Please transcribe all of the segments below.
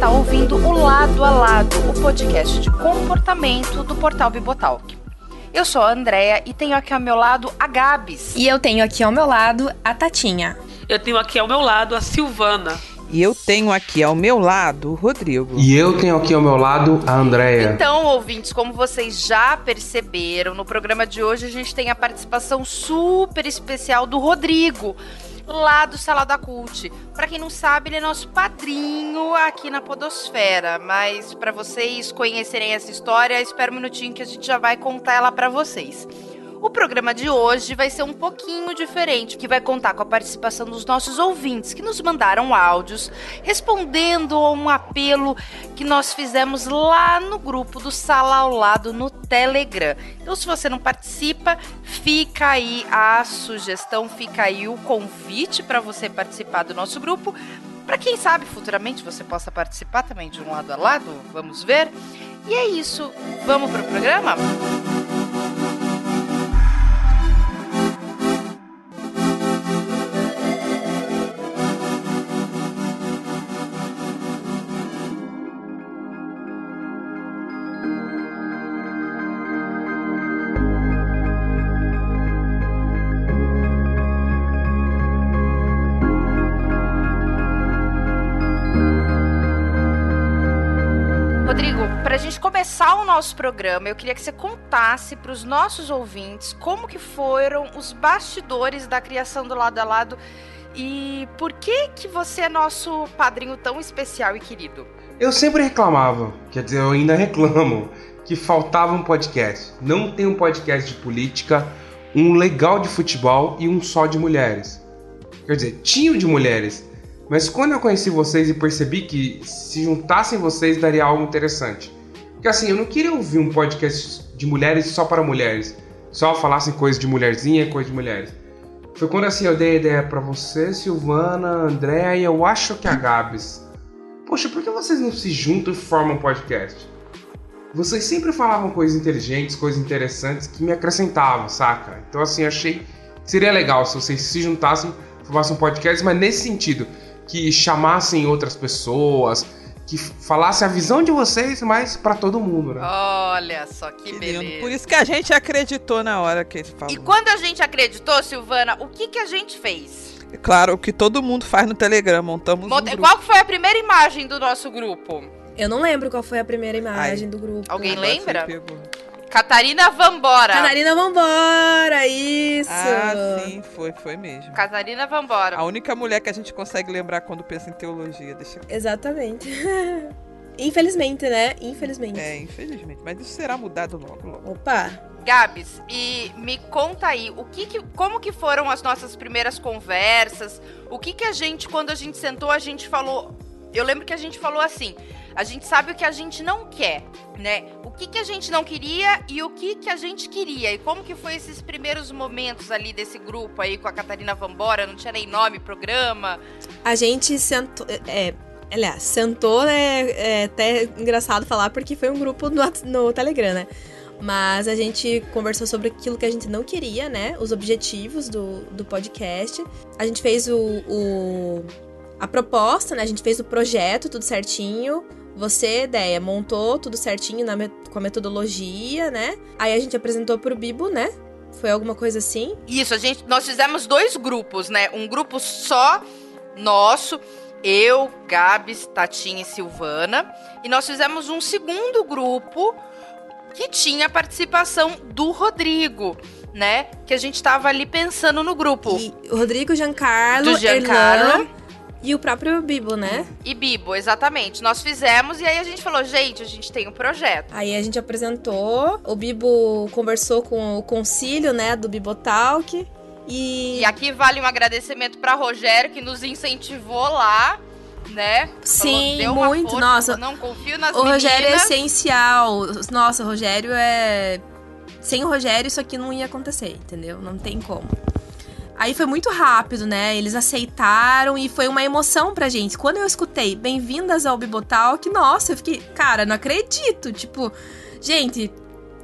Está ouvindo o Lado a Lado, o podcast de comportamento do portal Bibotalk. Eu sou a Andrea e tenho aqui ao meu lado a Gabs. E eu tenho aqui ao meu lado a Tatinha. Eu tenho aqui ao meu lado a Silvana. E eu tenho aqui ao meu lado o Rodrigo. E eu tenho aqui ao meu lado a Andrea. Então, ouvintes, como vocês já perceberam, no programa de hoje a gente tem a participação super especial do Rodrigo lá do Salada Cult. Para quem não sabe, ele é nosso padrinho aqui na Podosfera, mas para vocês conhecerem essa história, espera um minutinho que a gente já vai contar ela para vocês. O programa de hoje vai ser um pouquinho diferente, que vai contar com a participação dos nossos ouvintes que nos mandaram áudios respondendo a um apelo que nós fizemos lá no grupo do Sala ao Lado no Telegram. Então, se você não participa, fica aí a sugestão, fica aí o convite para você participar do nosso grupo. Para quem sabe futuramente você possa participar também de um lado a lado, vamos ver. E é isso. Vamos para o programa? começar nosso programa, eu queria que você contasse para os nossos ouvintes como que foram os bastidores da criação do lado a lado e por que que você é nosso padrinho tão especial e querido. Eu sempre reclamava, quer dizer, eu ainda reclamo que faltava um podcast. Não tem um podcast de política, um legal de futebol e um só de mulheres. Quer dizer, tinha de mulheres, mas quando eu conheci vocês e percebi que se juntassem vocês daria algo interessante. Porque assim, eu não queria ouvir um podcast de mulheres só para mulheres. Só falassem coisas de mulherzinha, coisa de mulheres. Foi quando assim eu dei a ideia para você, Silvana, Andréa e eu acho que a Gabs. Poxa, por que vocês não se juntam e formam um podcast? Vocês sempre falavam coisas inteligentes, coisas interessantes que me acrescentavam, saca? Então assim, achei que seria legal se vocês se juntassem, formassem um podcast, mas nesse sentido, que chamassem outras pessoas, que falasse a visão de vocês, mas para todo mundo, né? Olha só que, que beleza. Lindo. Por isso que a gente acreditou na hora que ele falou. E quando a gente acreditou, Silvana, o que que a gente fez? É claro, o que todo mundo faz no Telegram, montamos Monta... um grupo. Qual foi a primeira imagem do nosso grupo? Eu não lembro qual foi a primeira imagem Ai. do grupo. Alguém lembra? Catarina Vambora. Catarina Vambora, isso. Ah, sim, foi, foi mesmo. Catarina Vambora. A única mulher que a gente consegue lembrar quando pensa em teologia. Deixa eu... Exatamente. Infelizmente, né? Infelizmente. É, infelizmente. Mas isso será mudado logo, logo. Opa. Gabs, e me conta aí, o que, que como que foram as nossas primeiras conversas? O que que a gente, quando a gente sentou, a gente falou... Eu lembro que a gente falou assim, a gente sabe o que a gente não quer, né? O que, que a gente não queria e o que, que a gente queria. E como que foi esses primeiros momentos ali desse grupo aí com a Catarina Vambora? Não tinha nem nome, programa. A gente sentou. É, aliás, sentou, né? É até engraçado falar porque foi um grupo no, no Telegram, né? Mas a gente conversou sobre aquilo que a gente não queria, né? Os objetivos do, do podcast. A gente fez o, o a proposta, né? A gente fez o projeto, tudo certinho. Você, ideia, montou tudo certinho na, com a metodologia, né? Aí a gente apresentou pro Bibo, né? Foi alguma coisa assim? Isso, a gente, nós fizemos dois grupos, né? Um grupo só nosso, eu, Gabs, Tatinha e Silvana. E nós fizemos um segundo grupo que tinha a participação do Rodrigo, né? Que a gente tava ali pensando no grupo. E Rodrigo, Giancarlo, do Giancarlo. Erlan, e o próprio Bibo, né? E Bibo, exatamente. Nós fizemos e aí a gente falou, gente, a gente tem um projeto. Aí a gente apresentou, o Bibo conversou com o concílio, né, do Bibotalk. E... e aqui vale um agradecimento para Rogério, que nos incentivou lá né? Sim, falou, muito. Força, Nossa, não confio nas O meninas. Rogério é essencial. Nossa, o Rogério é. Sem o Rogério, isso aqui não ia acontecer, entendeu? Não tem como. Aí foi muito rápido, né? Eles aceitaram e foi uma emoção pra gente. Quando eu escutei Bem-vindas ao Bibotalk, nossa, eu fiquei, cara, não acredito. Tipo, gente,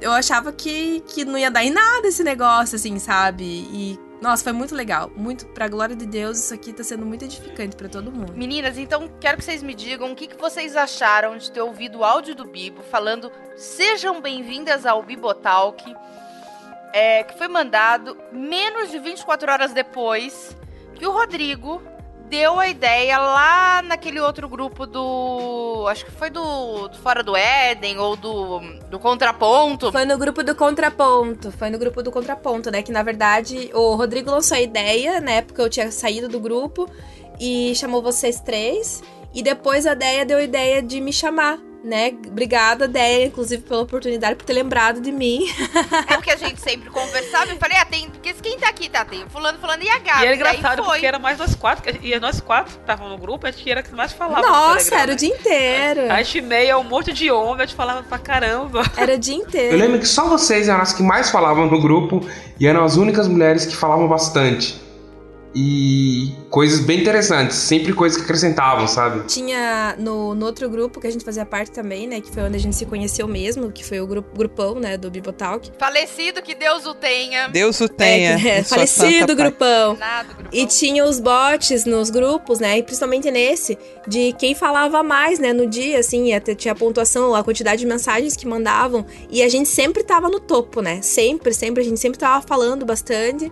eu achava que, que não ia dar em nada esse negócio, assim, sabe? E Nossa, foi muito legal. Muito, pra glória de Deus, isso aqui tá sendo muito edificante pra todo mundo. Meninas, então quero que vocês me digam o que, que vocês acharam de ter ouvido o áudio do Bibo falando sejam bem-vindas ao Bibotalk, é, que foi mandado menos de 24 horas depois que o Rodrigo deu a ideia lá naquele outro grupo do. Acho que foi do, do Fora do Éden ou do, do Contraponto. Foi no grupo do Contraponto. Foi no grupo do Contraponto, né? Que na verdade o Rodrigo lançou a ideia, né? Porque eu tinha saído do grupo e chamou vocês três. E depois a Deia deu a ideia de me chamar né? Obrigada, Deia, inclusive, pela oportunidade, por ter lembrado de mim. É porque a gente sempre conversava e falei, ah, tem. Porque quem tá aqui, tá? Tem fulano, fulano e a Gabi. E era engraçado porque era mais nós quatro, e nós quatro estavam no grupo, a gente era que mais falava. Nossa, era o dia inteiro. A gente meia um monte de homem, a gente falava pra caramba. Era o dia inteiro. Eu lembro que só vocês eram as que mais falavam no grupo e eram as únicas mulheres que falavam bastante e coisas bem interessantes, sempre coisas que acrescentavam, sabe? Tinha no, no outro grupo que a gente fazia parte também, né, que foi onde a gente se conheceu mesmo, que foi o grupo, grupão, né, do Bibotalk. Falecido, que Deus o tenha. Deus o tenha. É, é, falecido grupão. Nada, grupão. E tinha os bots nos grupos, né, e principalmente nesse, de quem falava mais, né, no dia, assim, até tinha a pontuação, a quantidade de mensagens que mandavam, e a gente sempre tava no topo, né, sempre, sempre, a gente sempre tava falando bastante.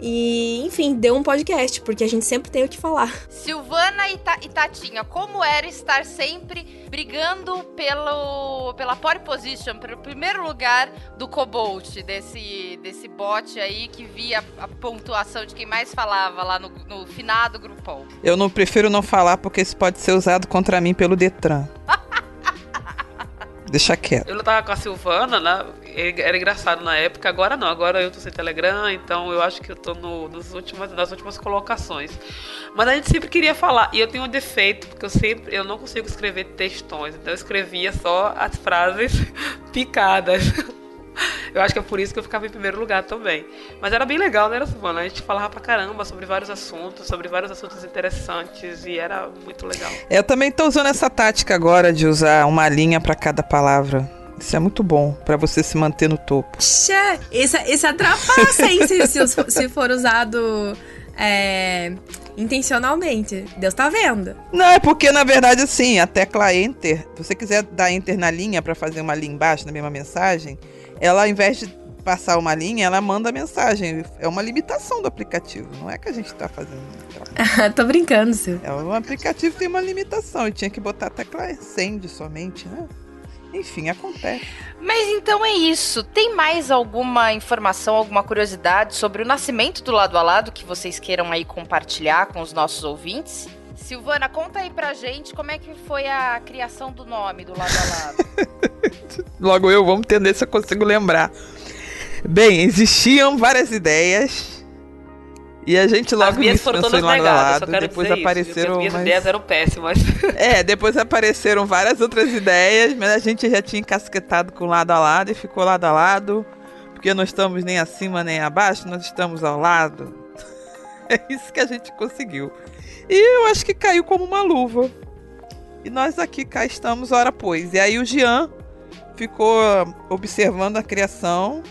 E, enfim, deu um podcast, porque a gente sempre tem o que falar. Silvana e, Ta e Tatinha, como era estar sempre brigando pelo, pela pole position, pelo primeiro lugar do Cobalt, desse, desse bot aí que via a pontuação de quem mais falava lá no, no finado grupão? Eu não prefiro não falar porque isso pode ser usado contra mim pelo Detran. Deixa quieto. Eu tava com a Silvana, né? Era engraçado na época, agora não. Agora eu tô sem Telegram, então eu acho que eu tô no, nos últimas, nas últimas colocações. Mas a gente sempre queria falar. E eu tenho um defeito, porque eu sempre eu não consigo escrever textões. Então eu escrevia só as frases picadas. Eu acho que é por isso que eu ficava em primeiro lugar também. Mas era bem legal, né, Silvana? A gente falava pra caramba sobre vários assuntos, sobre vários assuntos interessantes e era muito legal. Eu também tô usando essa tática agora de usar uma linha para cada palavra. Isso é muito bom para você se manter no topo. Xê, isso, isso atrapalha, hein, se, se, se for usado é, intencionalmente. Deus tá vendo. Não, é porque, na verdade, assim, a tecla Enter, se você quiser dar Enter na linha para fazer uma linha embaixo na mesma mensagem, ela, ao invés de passar uma linha, ela manda mensagem. É uma limitação do aplicativo. Não é que a gente tá fazendo. Tô brincando, Sil. É, um aplicativo tem uma limitação. Eu tinha que botar a tecla Send somente, né? Enfim, acontece. Mas então é isso. Tem mais alguma informação, alguma curiosidade sobre o nascimento do lado a lado que vocês queiram aí compartilhar com os nossos ouvintes? Silvana, conta aí pra gente como é que foi a criação do nome do lado a lado. Logo eu, vamos entender se eu consigo lembrar. Bem, existiam várias ideias. E a gente logo As minhas foram todas lado negadas, lado, depois apareceram As minhas umas... ideias eram péssimas. É, depois apareceram várias outras ideias, mas a gente já tinha encasquetado com lado a lado e ficou lado a lado, porque não estamos nem acima nem abaixo, nós estamos ao lado. É isso que a gente conseguiu. E eu acho que caiu como uma luva. E nós aqui cá estamos, ora pois. E aí o Jean ficou observando a criação.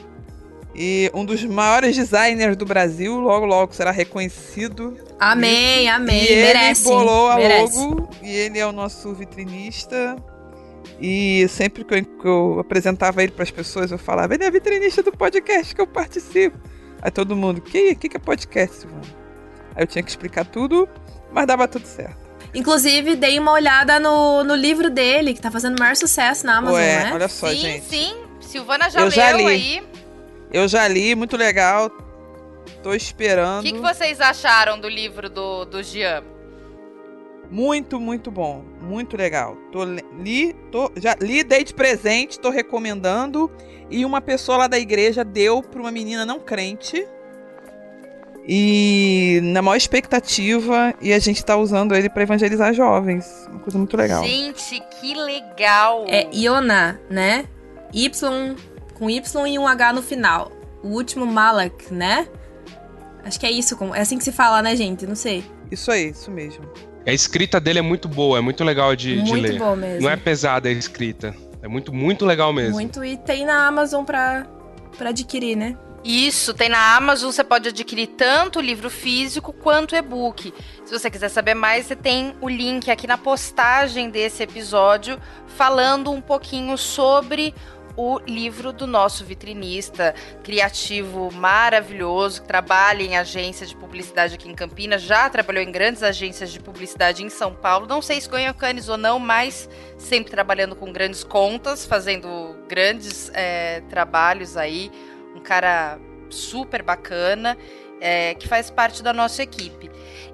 E um dos maiores designers do Brasil, logo logo será reconhecido. Amém, amém. E ele merece, bolou a merece. logo. E ele é o nosso vitrinista. E sempre que eu, que eu apresentava ele para as pessoas, eu falava: ele é vitrinista do podcast que eu participo. Aí todo mundo: que, que, que é podcast, Silvana? Aí eu tinha que explicar tudo, mas dava tudo certo. Inclusive, dei uma olhada no, no livro dele, que tá fazendo o maior sucesso na Amazon, Ué, né? olha só, sim, gente. sim. Silvana já Eu leu já li. aí. Eu já li, muito legal. Tô O esperando. que, que vocês acharam do livro do, do Jean? Muito, muito bom. Muito legal. Tô, li- tô, já li, dei de presente, tô recomendando. E uma pessoa lá da igreja deu pra uma menina não crente. E na maior expectativa. E a gente tá usando ele pra evangelizar jovens. Uma coisa muito legal. Gente, que legal! É Iona, né? Y com Y e um H no final. O último Malak, né? Acho que é isso. como- É assim que se fala, né, gente? Não sei. Isso aí, isso mesmo. A escrita dele é muito boa, é muito legal de, de Muito ler. bom mesmo. Não é pesada a escrita. É muito, muito legal mesmo. Muito. E tem na Amazon pra, pra adquirir, né? Isso, tem na Amazon, você pode adquirir tanto o livro físico quanto o e-book. Se você quiser saber mais, você tem o link aqui na postagem desse episódio falando um pouquinho sobre o livro do nosso vitrinista criativo maravilhoso, que trabalha em agência de publicidade aqui em Campinas, já trabalhou em grandes agências de publicidade em São Paulo. Não sei se ganha canes ou não, mas sempre trabalhando com grandes contas, fazendo grandes é, trabalhos aí. Um cara super bacana, é, que faz parte da nossa equipe.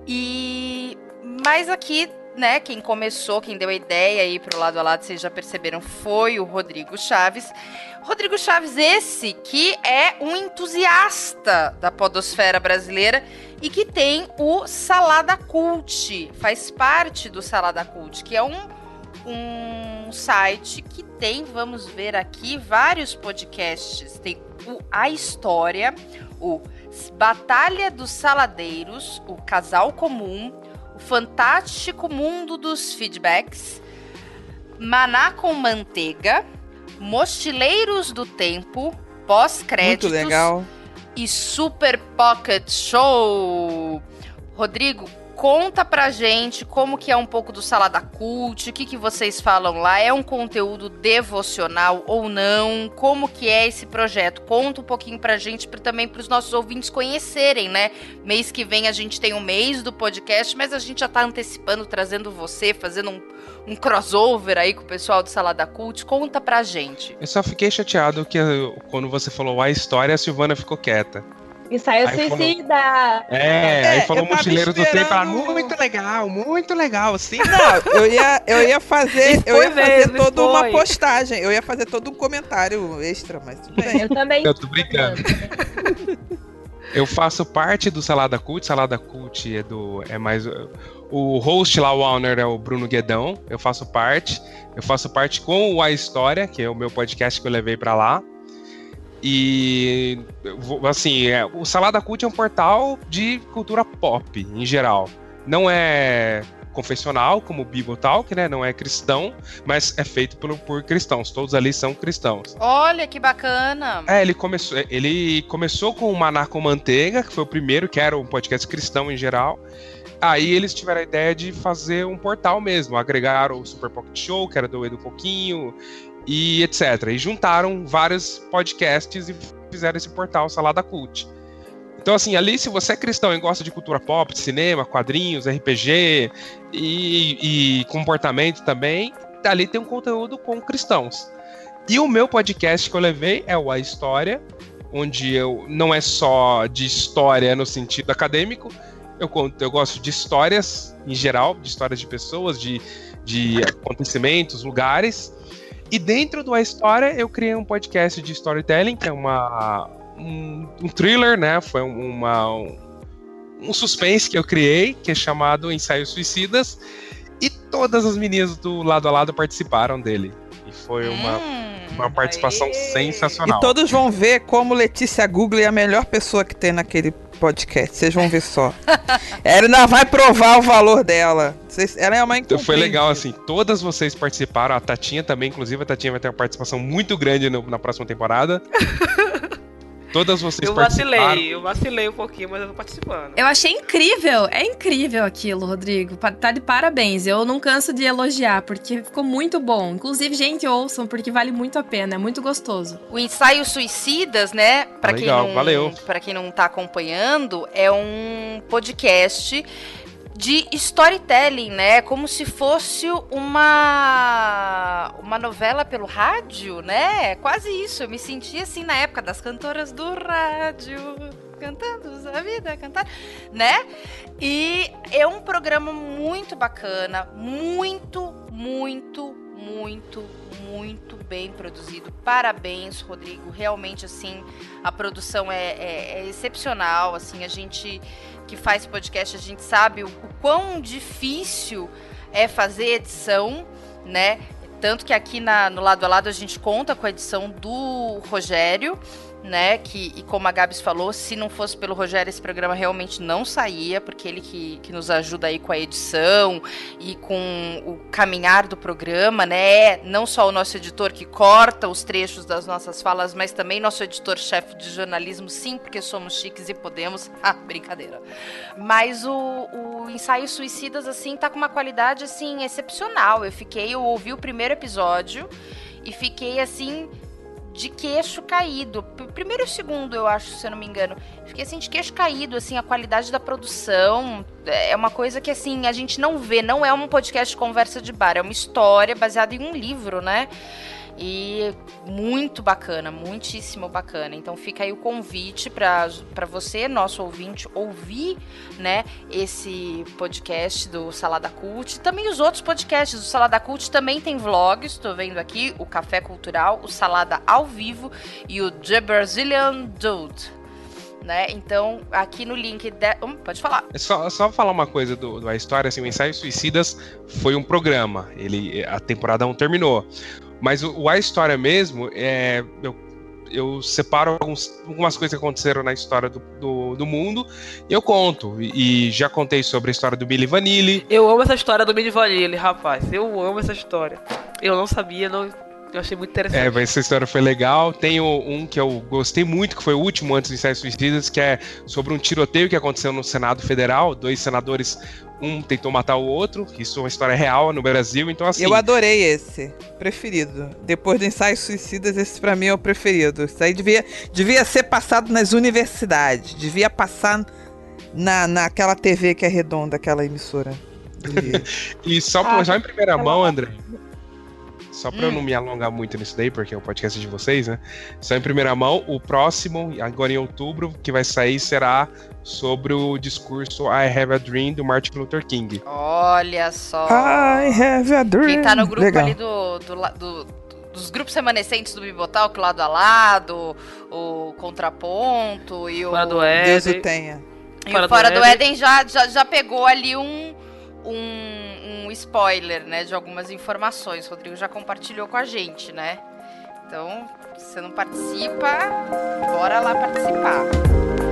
E mais aqui né, quem começou, quem deu a ideia aí pro lado a lado, vocês já perceberam, foi o Rodrigo Chaves. Rodrigo Chaves, esse que é um entusiasta da podosfera brasileira e que tem o Salada Cult, faz parte do Salada Cult, que é um, um site que tem, vamos ver aqui, vários podcasts. Tem o A História, o Batalha dos Saladeiros, o Casal Comum, Fantástico Mundo dos Feedbacks, Maná com Manteiga, Mochileiros do Tempo, pós-créditos. Muito legal. E Super Pocket Show. Rodrigo, Conta pra gente como que é um pouco do Salada Cult, o que, que vocês falam lá, é um conteúdo devocional ou não? Como que é esse projeto? Conta um pouquinho pra gente, pra, também pros nossos ouvintes conhecerem, né? Mês que vem a gente tem um mês do podcast, mas a gente já tá antecipando, trazendo você, fazendo um, um crossover aí com o pessoal do Salada Cult. Conta pra gente. Eu só fiquei chateado que quando você falou a história, a Silvana ficou quieta. Ensaio aí suicida! Falou... É, é, aí falou Mochileiro do Tempo, ela, muito legal, muito legal, sim. Não, eu ia, eu ia fazer, eu ia fazer toda uma postagem, eu ia fazer todo um comentário extra, mas tudo bem. Eu também. Eu tô brincando. eu faço parte do Salada Cult, Salada Cult é do, é mais... O host lá, o owner, é o Bruno Guedão, eu faço parte. Eu faço parte com o A História, que é o meu podcast que eu levei para lá. E assim, é, o Salada Cult é um portal de cultura pop em geral. Não é confessional, como o Bible Talk, né? Não é cristão, mas é feito por, por cristãos. Todos ali são cristãos. Olha que bacana! É, ele começou, ele começou com o Maná com Manteiga, que foi o primeiro, que era um podcast cristão em geral. Aí eles tiveram a ideia de fazer um portal mesmo, agregaram o Super Pocket Show, que era do Edu Pouquinho, e etc. E juntaram vários podcasts e fizeram esse portal Salada Cult. Então, assim, ali, se você é cristão e gosta de cultura pop, de cinema, quadrinhos, RPG e, e comportamento também, ali tem um conteúdo com cristãos. E o meu podcast que eu levei é o A História, onde eu não é só de história no sentido acadêmico, eu conto, eu gosto de histórias em geral, de histórias de pessoas, de, de acontecimentos, lugares. E dentro da história, eu criei um podcast de storytelling, que é uma, um, um thriller, né? Foi uma, um, um suspense que eu criei, que é chamado Ensaios Suicidas. E todas as meninas do lado a lado participaram dele. E foi uma, hum, uma participação aê. sensacional. E todos vão ver como Letícia Google é a melhor pessoa que tem naquele podcast. Vocês vão ver só. Ela ainda vai provar o valor dela. ela é uma Então foi legal, assim. Todas vocês participaram. A Tatinha também, inclusive. A Tatinha vai ter uma participação muito grande no, na próxima temporada. Todas vocês Eu vacilei, eu vacilei um pouquinho, mas eu tô participando. Eu achei incrível, é incrível aquilo, Rodrigo. Tá de parabéns. Eu não canso de elogiar, porque ficou muito bom. Inclusive, gente, ouçam, porque vale muito a pena, é muito gostoso. O ensaio Suicidas, né? Para quem não, valeu. Para quem não tá acompanhando, é um podcast de storytelling, né? Como se fosse uma uma novela pelo rádio, né? Quase isso. Eu me senti assim na época das cantoras do rádio cantando a vida, cantar, né? E é um programa muito bacana, muito, muito, muito, muito bem produzido. Parabéns, Rodrigo. Realmente, assim, a produção é, é, é excepcional. Assim, a gente que faz podcast, a gente sabe o, o quão difícil é fazer edição, né? Tanto que aqui na, no lado a lado a gente conta com a edição do Rogério, né? Que, e como a Gabs falou, se não fosse pelo Rogério, esse programa realmente não saía, porque ele que, que nos ajuda aí com a edição e com o caminhar do programa, né? Não só o nosso editor que corta os trechos das nossas falas, mas também nosso editor-chefe de jornalismo, sim, porque somos chiques e podemos. Ah, brincadeira. Mas o, o ensaio Suicidas, assim, tá com uma qualidade, assim, excepcional. Eu fiquei, eu ouvi o primeiro episódio e fiquei, assim de queixo caído. Primeiro e segundo, eu acho, se eu não me engano. Fiquei assim de queixo caído, assim, a qualidade da produção é uma coisa que assim a gente não vê, não é um podcast conversa de bar, é uma história baseada em um livro, né? E muito bacana, muitíssimo bacana. Então fica aí o convite para você, nosso ouvinte, ouvir né, esse podcast do Salada Cult. Também os outros podcasts do Salada Cult também tem vlogs, estou vendo aqui, o Café Cultural, o Salada ao Vivo e o The Brazilian Dude. Né? Então, aqui no link. De... Hum, pode falar. É só, só falar uma coisa do, da história, assim, o Suicidas foi um programa. Ele, a temporada não terminou. Mas o, o A História mesmo, é, eu, eu separo alguns, algumas coisas que aconteceram na história do, do, do mundo e eu conto. E, e, já contei sobre a história do Billy Vanilli. Eu amo essa história do Billy Vanilli, rapaz. Eu amo essa história. Eu não sabia, não, eu achei muito interessante. É, mas essa história foi legal. Tem um que eu gostei muito, que foi o último antes de Ensaios Suicidas, que é sobre um tiroteio que aconteceu no Senado Federal. Dois senadores, um tentou matar o outro. Isso é uma história real no Brasil, então assim... Eu adorei esse, preferido. Depois do Ensaios Suicidas, esse pra mim é o preferido. Isso aí devia, devia ser passado nas universidades. Devia passar na, naquela TV que é redonda, aquela emissora. e só, ah, já em primeira mão, André só para hum. eu não me alongar muito nisso daí, porque é o podcast de vocês, né? Só em primeira mão, o próximo, agora em outubro, que vai sair será sobre o discurso I Have a Dream do Martin Luther King. Olha só. I Have a Dream. Quem tá no grupo Legal. ali do, do, do, dos grupos remanescentes do Bibotalk, lado a lado, o Contraponto e o. Fora do Éden. Deus o tenha. E fora o Fora do, do Éden, já, já, já pegou ali um. Um spoiler, né, de algumas informações. O Rodrigo já compartilhou com a gente, né? Então, se você não participa, bora lá participar.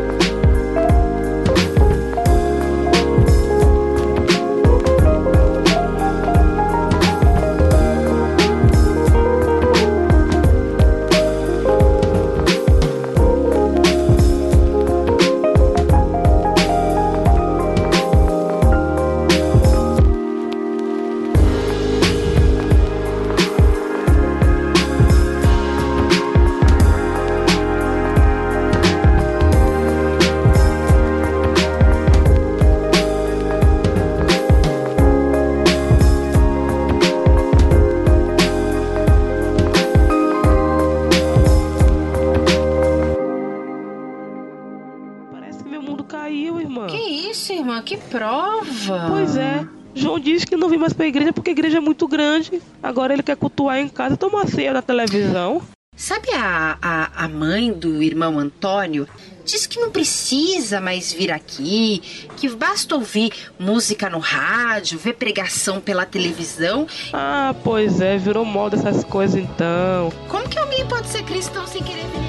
Pra igreja porque a igreja é muito grande. Agora ele quer cultuar em casa e tomar ceia na televisão. Sabe a, a, a mãe do irmão Antônio? Diz que não precisa mais vir aqui, que basta ouvir música no rádio, ver pregação pela televisão. Ah, pois é, virou moda essas coisas então. Como que alguém pode ser cristão sem querer vir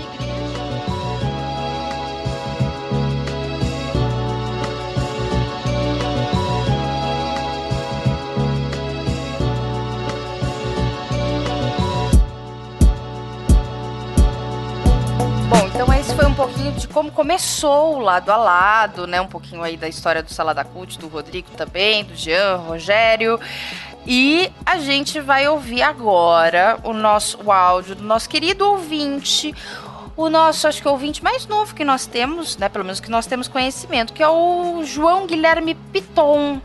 então esse foi um pouquinho de como começou o lado a lado, né? Um pouquinho aí da história do Salada Cult, do Rodrigo também, do Jean, Rogério. E a gente vai ouvir agora o nosso o áudio do nosso querido ouvinte, o nosso, acho que é o ouvinte mais novo que nós temos, né? Pelo menos que nós temos conhecimento, que é o João Guilherme Piton.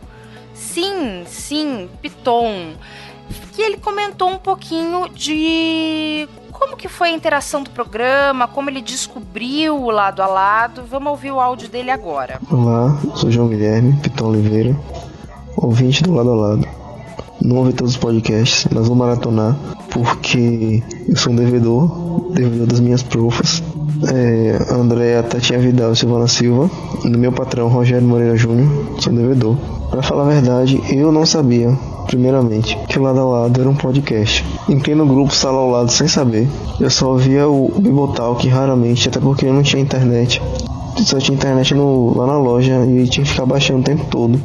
Sim, sim, Piton. Que ele comentou um pouquinho de como que foi a interação do programa, como ele descobriu o lado a lado. Vamos ouvir o áudio dele agora. Olá, sou João Guilherme Pitão Oliveira, ouvinte do lado a lado. Não ouvi todos os podcasts, mas vou maratonar porque eu sou um devedor, devedor das minhas profas. É, Andréa Tatinha Vidal e Silvana Silva, do meu patrão Rogério Moreira Júnior, sou devedor. Para falar a verdade, eu não sabia primeiramente, que Lado a Lado era um podcast. Entrei no grupo Sala ao Lado sem saber. Eu só via o Bibotalk raramente, até porque eu não tinha internet só tinha internet no, lá na loja e tinha que ficar baixando o tempo todo.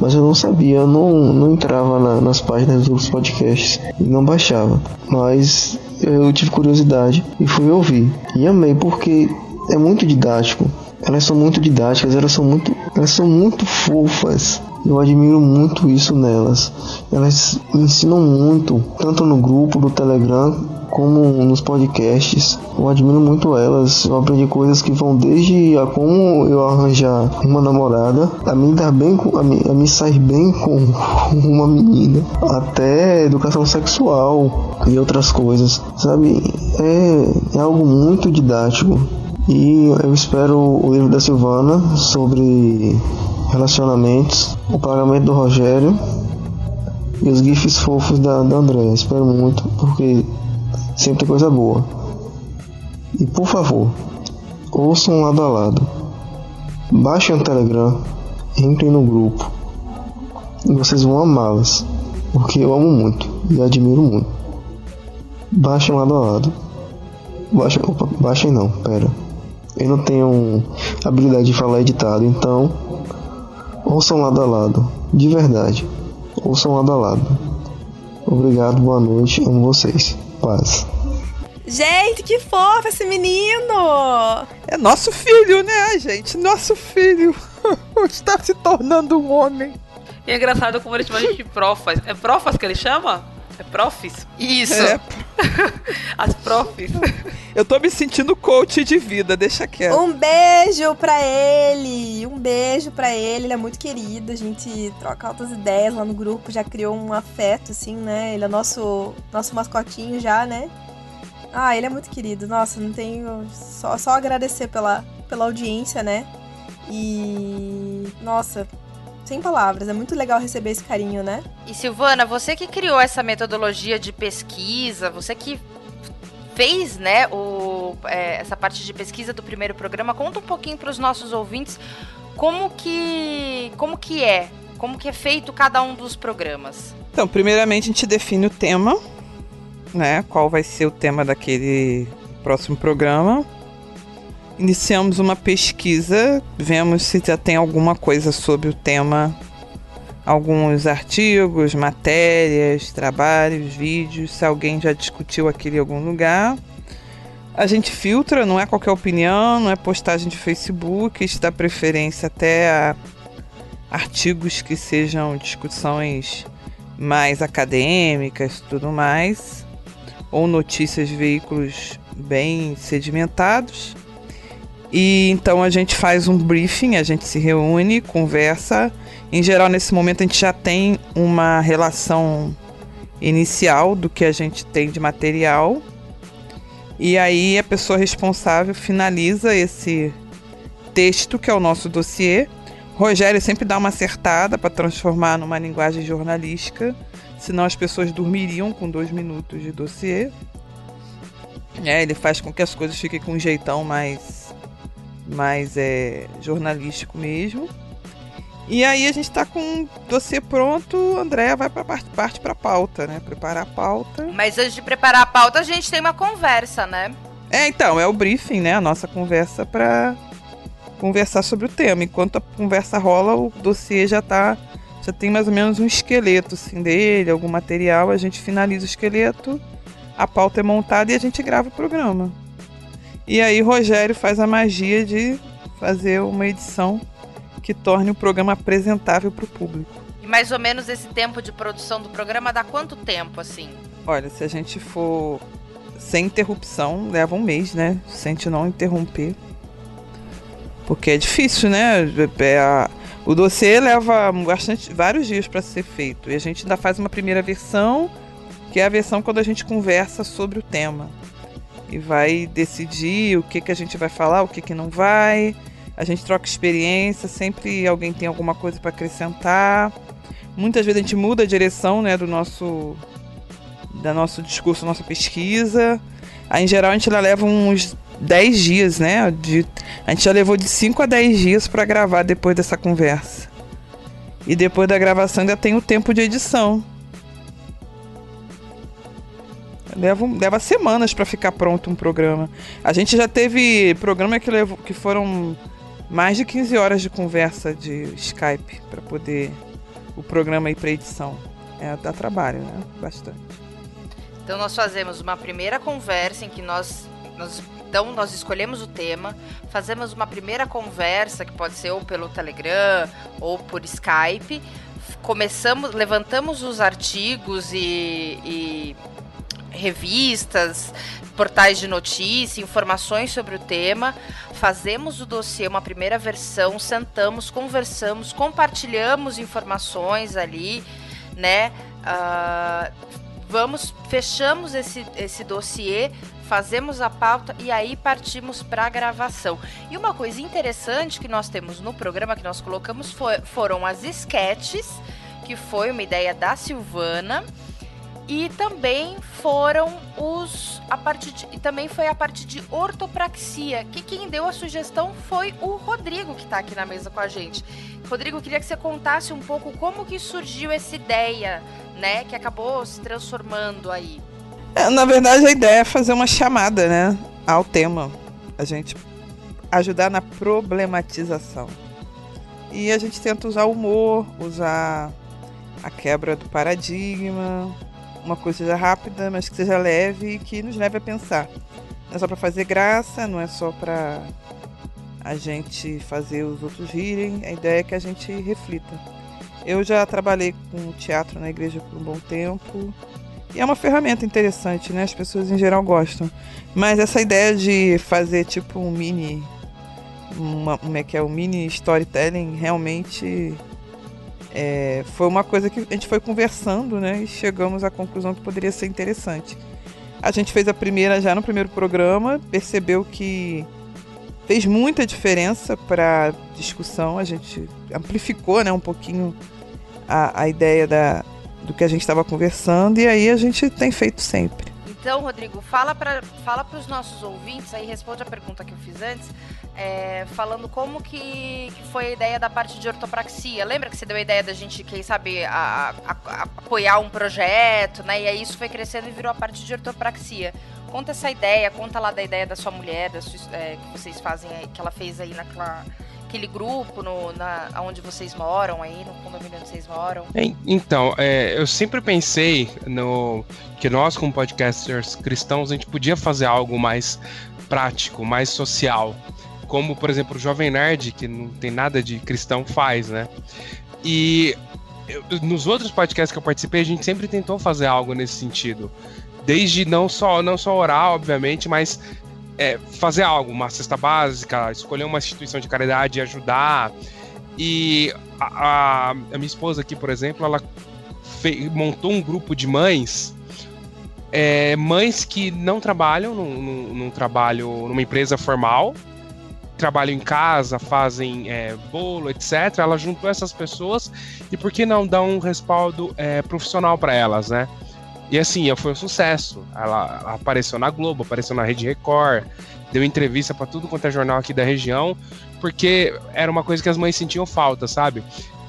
Mas eu não sabia, eu não, não entrava na, nas páginas dos podcasts e não baixava. Mas eu tive curiosidade e fui ouvir. E amei porque é muito didático. Elas são muito didáticas, elas são muito, elas são muito fofas. Eu admiro muito isso nelas. Elas ensinam muito, tanto no grupo do Telegram como nos podcasts. Eu admiro muito elas. Eu aprendi coisas que vão desde a como eu arranjar uma namorada, a me dar bem com, a me, a me sair bem com uma menina, até educação sexual e outras coisas. Sabe? É, é algo muito didático. E eu espero o livro da Silvana sobre relacionamentos, o pagamento do Rogério e os gifs fofos da, da André. Espero muito, porque sempre tem coisa boa. E por favor, ouçam lado a lado. Baixem o Telegram, entrem no grupo. E vocês vão amá-las. Porque eu amo muito e admiro muito. Baixem lado a lado. Baixem, opa, baixem não, pera. Eu não tenho habilidade de falar editado, então ouçam lado a lado. De verdade. Ouçam lado a lado. Obrigado, boa noite, amo vocês. Paz. Gente, que fofo esse menino! É nosso filho, né, gente? Nosso filho. Está se tornando um homem. E é engraçado como ele chama a gente de profas. É profas que ele chama? É profs? Isso. É. As profs. Eu tô me sentindo coach de vida, deixa quieto. Um beijo pra ele! Um beijo pra ele, ele é muito querido. A gente troca altas ideias lá no grupo, já criou um afeto, assim, né? Ele é nosso, nosso mascotinho já, né? Ah, ele é muito querido. Nossa, não tenho. Só, só agradecer pela, pela audiência, né? E. Nossa, sem palavras. É muito legal receber esse carinho, né? E Silvana, você que criou essa metodologia de pesquisa, você que fez, né, o, é, essa parte de pesquisa do primeiro programa, conta um pouquinho para os nossos ouvintes como que, como que é, como que é feito cada um dos programas. Então, primeiramente a gente define o tema, né? Qual vai ser o tema daquele próximo programa. Iniciamos uma pesquisa, vemos se já tem alguma coisa sobre o tema, alguns artigos, matérias, trabalhos, vídeos, se alguém já discutiu aquilo em algum lugar. A gente filtra, não é qualquer opinião, não é postagem de Facebook, dá preferência até a artigos que sejam discussões mais acadêmicas tudo mais, ou notícias de veículos bem sedimentados. E então a gente faz um briefing, a gente se reúne, conversa. Em geral, nesse momento, a gente já tem uma relação inicial do que a gente tem de material. E aí a pessoa responsável finaliza esse texto, que é o nosso dossiê. Rogério sempre dá uma acertada para transformar numa linguagem jornalística, senão as pessoas dormiriam com dois minutos de dossiê. É, ele faz com que as coisas fiquem com um jeitão mais, mais é, jornalístico mesmo. E aí a gente está com o dossiê pronto, Andréa vai para parte, parte para pauta, né? Preparar a pauta. Mas antes de preparar a pauta, a gente tem uma conversa, né? É, então, é o briefing, né? A nossa conversa para conversar sobre o tema. Enquanto a conversa rola, o dossiê já tá já tem mais ou menos um esqueleto assim dele, algum material, a gente finaliza o esqueleto, a pauta é montada e a gente grava o programa. E aí Rogério faz a magia de fazer uma edição que torne o programa apresentável para o público. E mais ou menos esse tempo de produção do programa dá quanto tempo, assim? Olha, se a gente for sem interrupção, leva um mês, né? Se a gente não interromper. Porque é difícil, né? É a, o dossiê leva bastante, vários dias para ser feito. E a gente ainda faz uma primeira versão, que é a versão quando a gente conversa sobre o tema. E vai decidir o que, que a gente vai falar, o que, que não vai a gente troca experiência, sempre alguém tem alguma coisa para acrescentar. Muitas vezes a gente muda a direção né, do nosso, da nosso discurso, nossa pesquisa. Aí, em geral, a gente leva uns 10 dias, né? De, a gente já levou de 5 a 10 dias para gravar depois dessa conversa. E depois da gravação ainda tem o tempo de edição. Leva, leva semanas para ficar pronto um programa. A gente já teve programa que, levou, que foram mais de 15 horas de conversa de Skype para poder o programa ir para edição. É, dá trabalho, né? Bastante. Então nós fazemos uma primeira conversa em que nós, nós então nós escolhemos o tema, fazemos uma primeira conversa que pode ser ou pelo Telegram ou por Skype, começamos, levantamos os artigos e, e revistas, portais de notícia, informações sobre o tema, fazemos o dossiê, uma primeira versão, sentamos, conversamos, compartilhamos informações ali, né? Uh, vamos, fechamos esse, esse dossiê, fazemos a pauta e aí partimos para a gravação. E uma coisa interessante que nós temos no programa que nós colocamos foi, foram as sketches, que foi uma ideia da Silvana. E também foram os a parte de, e também foi a parte de ortopraxia, que quem deu a sugestão foi o Rodrigo que está aqui na mesa com a gente. Rodrigo, queria que você contasse um pouco como que surgiu essa ideia, né, que acabou se transformando aí. É, na verdade, a ideia é fazer uma chamada, né, ao tema. A gente ajudar na problematização. E a gente tenta usar o humor, usar a quebra do paradigma, uma coisa seja rápida, mas que seja leve e que nos leve a pensar. Não é só para fazer graça, não é só para a gente fazer os outros rirem, a ideia é que a gente reflita. Eu já trabalhei com teatro na igreja por um bom tempo e é uma ferramenta interessante, né? As pessoas em geral gostam. Mas essa ideia de fazer tipo um mini, uma, como é que é, um mini storytelling realmente é, foi uma coisa que a gente foi conversando, né? E chegamos à conclusão que poderia ser interessante. A gente fez a primeira já no primeiro programa, percebeu que fez muita diferença para discussão. A gente amplificou, né, um pouquinho a, a ideia da, do que a gente estava conversando e aí a gente tem feito sempre. Então, Rodrigo, fala para fala os nossos ouvintes, aí responde a pergunta que eu fiz antes, é, falando como que, que, foi a ideia da parte de ortopraxia. Lembra que você deu a ideia da gente, quem sabe, a, a, a, apoiar um projeto, né? E aí isso foi crescendo e virou a parte de ortopraxia. Conta essa ideia, conta lá da ideia da sua mulher, da sua, é, que vocês fazem, que ela fez aí naquela aquele grupo no, na, onde vocês moram aí, no condomínio onde vocês moram? Então, é, eu sempre pensei no que nós, como podcasters cristãos, a gente podia fazer algo mais prático, mais social. Como, por exemplo, o Jovem Nerd, que não tem nada de cristão, faz, né? E eu, nos outros podcasts que eu participei, a gente sempre tentou fazer algo nesse sentido. Desde não só, não só orar, obviamente, mas é, fazer algo, uma cesta básica, escolher uma instituição de caridade e ajudar. E a, a, a minha esposa aqui, por exemplo, ela fei, montou um grupo de mães, é, mães que não trabalham num, num, num, trabalho, numa empresa formal, trabalham em casa, fazem é, bolo, etc. Ela juntou essas pessoas e por que não dar um respaldo é, profissional para elas, né? E assim, foi um sucesso. Ela, ela apareceu na Globo, apareceu na Rede Record, deu entrevista para tudo quanto é jornal aqui da região, porque era uma coisa que as mães sentiam falta, sabe?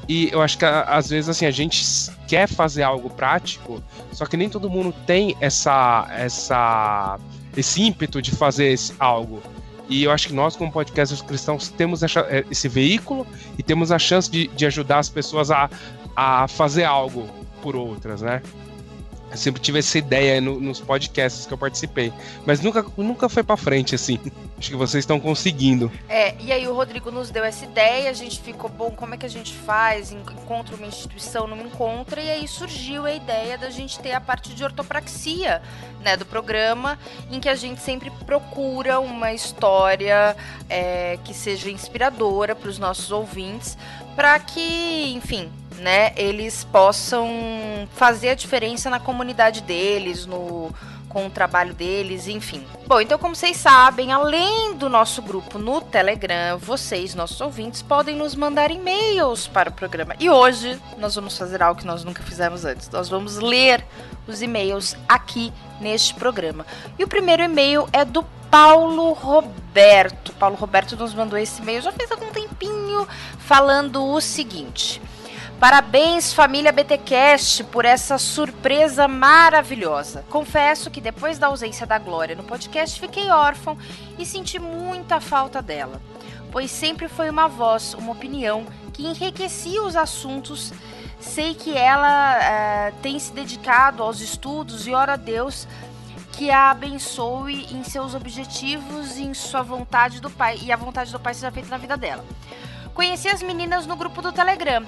E eu acho que às vezes assim a gente quer fazer algo prático, só que nem todo mundo tem essa essa esse ímpeto de fazer esse, algo. E eu acho que nós, como podcasters cristãos, temos é, esse veículo e temos a chance de, de ajudar as pessoas a, a fazer algo por outras, né? Eu sempre tive essa ideia no, nos podcasts que eu participei. Mas nunca, nunca foi para frente, assim. Acho que vocês estão conseguindo. É, e aí o Rodrigo nos deu essa ideia, a gente ficou, bom, como é que a gente faz? Encontra uma instituição, não encontra, e aí surgiu a ideia da gente ter a parte de ortopraxia, né, do programa, em que a gente sempre procura uma história é, que seja inspiradora para os nossos ouvintes, para que, enfim, né, eles possam fazer a diferença na comunidade deles, no com o trabalho deles, enfim. Bom, então como vocês sabem, além do nosso grupo no Telegram, vocês, nossos ouvintes, podem nos mandar e-mails para o programa. E hoje nós vamos fazer algo que nós nunca fizemos antes. Nós vamos ler os e-mails aqui neste programa. E o primeiro e-mail é do Paulo Roberto. Paulo Roberto nos mandou esse e-mail já fez algum tempinho falando o seguinte: Parabéns, família BTcast, por essa surpresa maravilhosa. Confesso que depois da ausência da Glória no podcast, fiquei órfão e senti muita falta dela, pois sempre foi uma voz, uma opinião que enriquecia os assuntos. Sei que ela uh, tem se dedicado aos estudos e ora a Deus que a abençoe em seus objetivos e em sua vontade do Pai e a vontade do Pai seja feita na vida dela. Conheci as meninas no grupo do Telegram.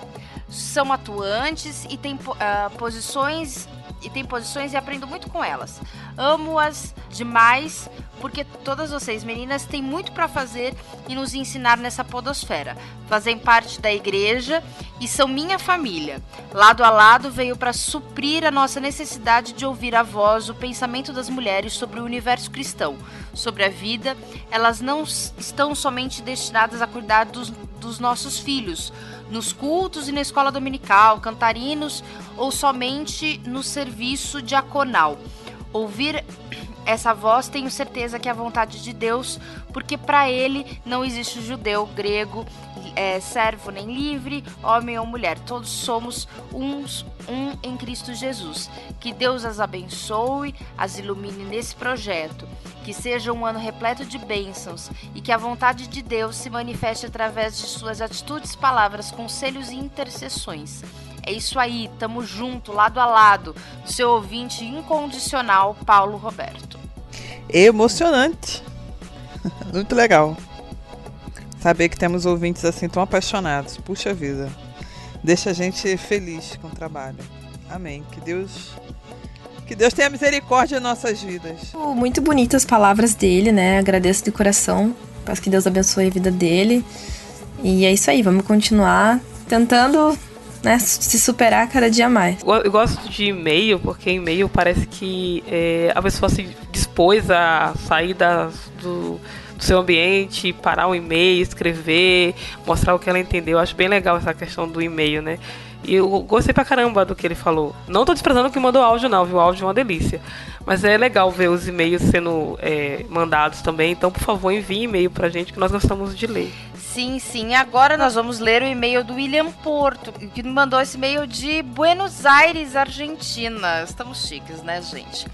São atuantes e têm uh, posições e tem posições e aprendo muito com elas. Amo-as demais porque todas vocês meninas têm muito para fazer e nos ensinar nessa podosfera. Fazem parte da igreja e são minha família. Lado a lado veio para suprir a nossa necessidade de ouvir a voz, o pensamento das mulheres sobre o universo cristão, sobre a vida. Elas não estão somente destinadas a cuidar dos, dos nossos filhos, nos cultos e na escola dominical, cantarinos ou somente no serviço diaconal. Ouvir essa voz, tenho certeza que é a vontade de Deus, porque para ele não existe judeu, grego, é, servo nem livre, homem ou mulher. Todos somos uns, um em Cristo Jesus. Que Deus as abençoe, as ilumine nesse projeto. Que seja um ano repleto de bênçãos e que a vontade de Deus se manifeste através de suas atitudes, palavras, conselhos e intercessões. É isso aí, tamo junto, lado a lado, do seu ouvinte incondicional, Paulo Roberto. Emocionante. Muito legal. Saber que temos ouvintes assim tão apaixonados. Puxa vida. Deixa a gente feliz com o trabalho. Amém. Que Deus que Deus tenha misericórdia em nossas vidas. Muito bonitas as palavras dele, né? Agradeço de coração. Peço que Deus abençoe a vida dele. E é isso aí, vamos continuar tentando né, se superar cada dia mais. Eu gosto de e-mail porque e-mail parece que é, a pessoa se dispôs a sair do, do seu ambiente, parar o e-mail, escrever, mostrar o que ela entendeu. Eu acho bem legal essa questão do e-mail, né? E eu gostei pra caramba do que ele falou. Não tô desprezando que mandou áudio, não, viu? O áudio é uma delícia. Mas é legal ver os e-mails sendo é, mandados também. Então, por favor, envie e-mail pra gente que nós gostamos de ler. Sim, sim. Agora nós vamos ler o e-mail do William Porto, que mandou esse e-mail de Buenos Aires, Argentina. Estamos chiques, né, gente?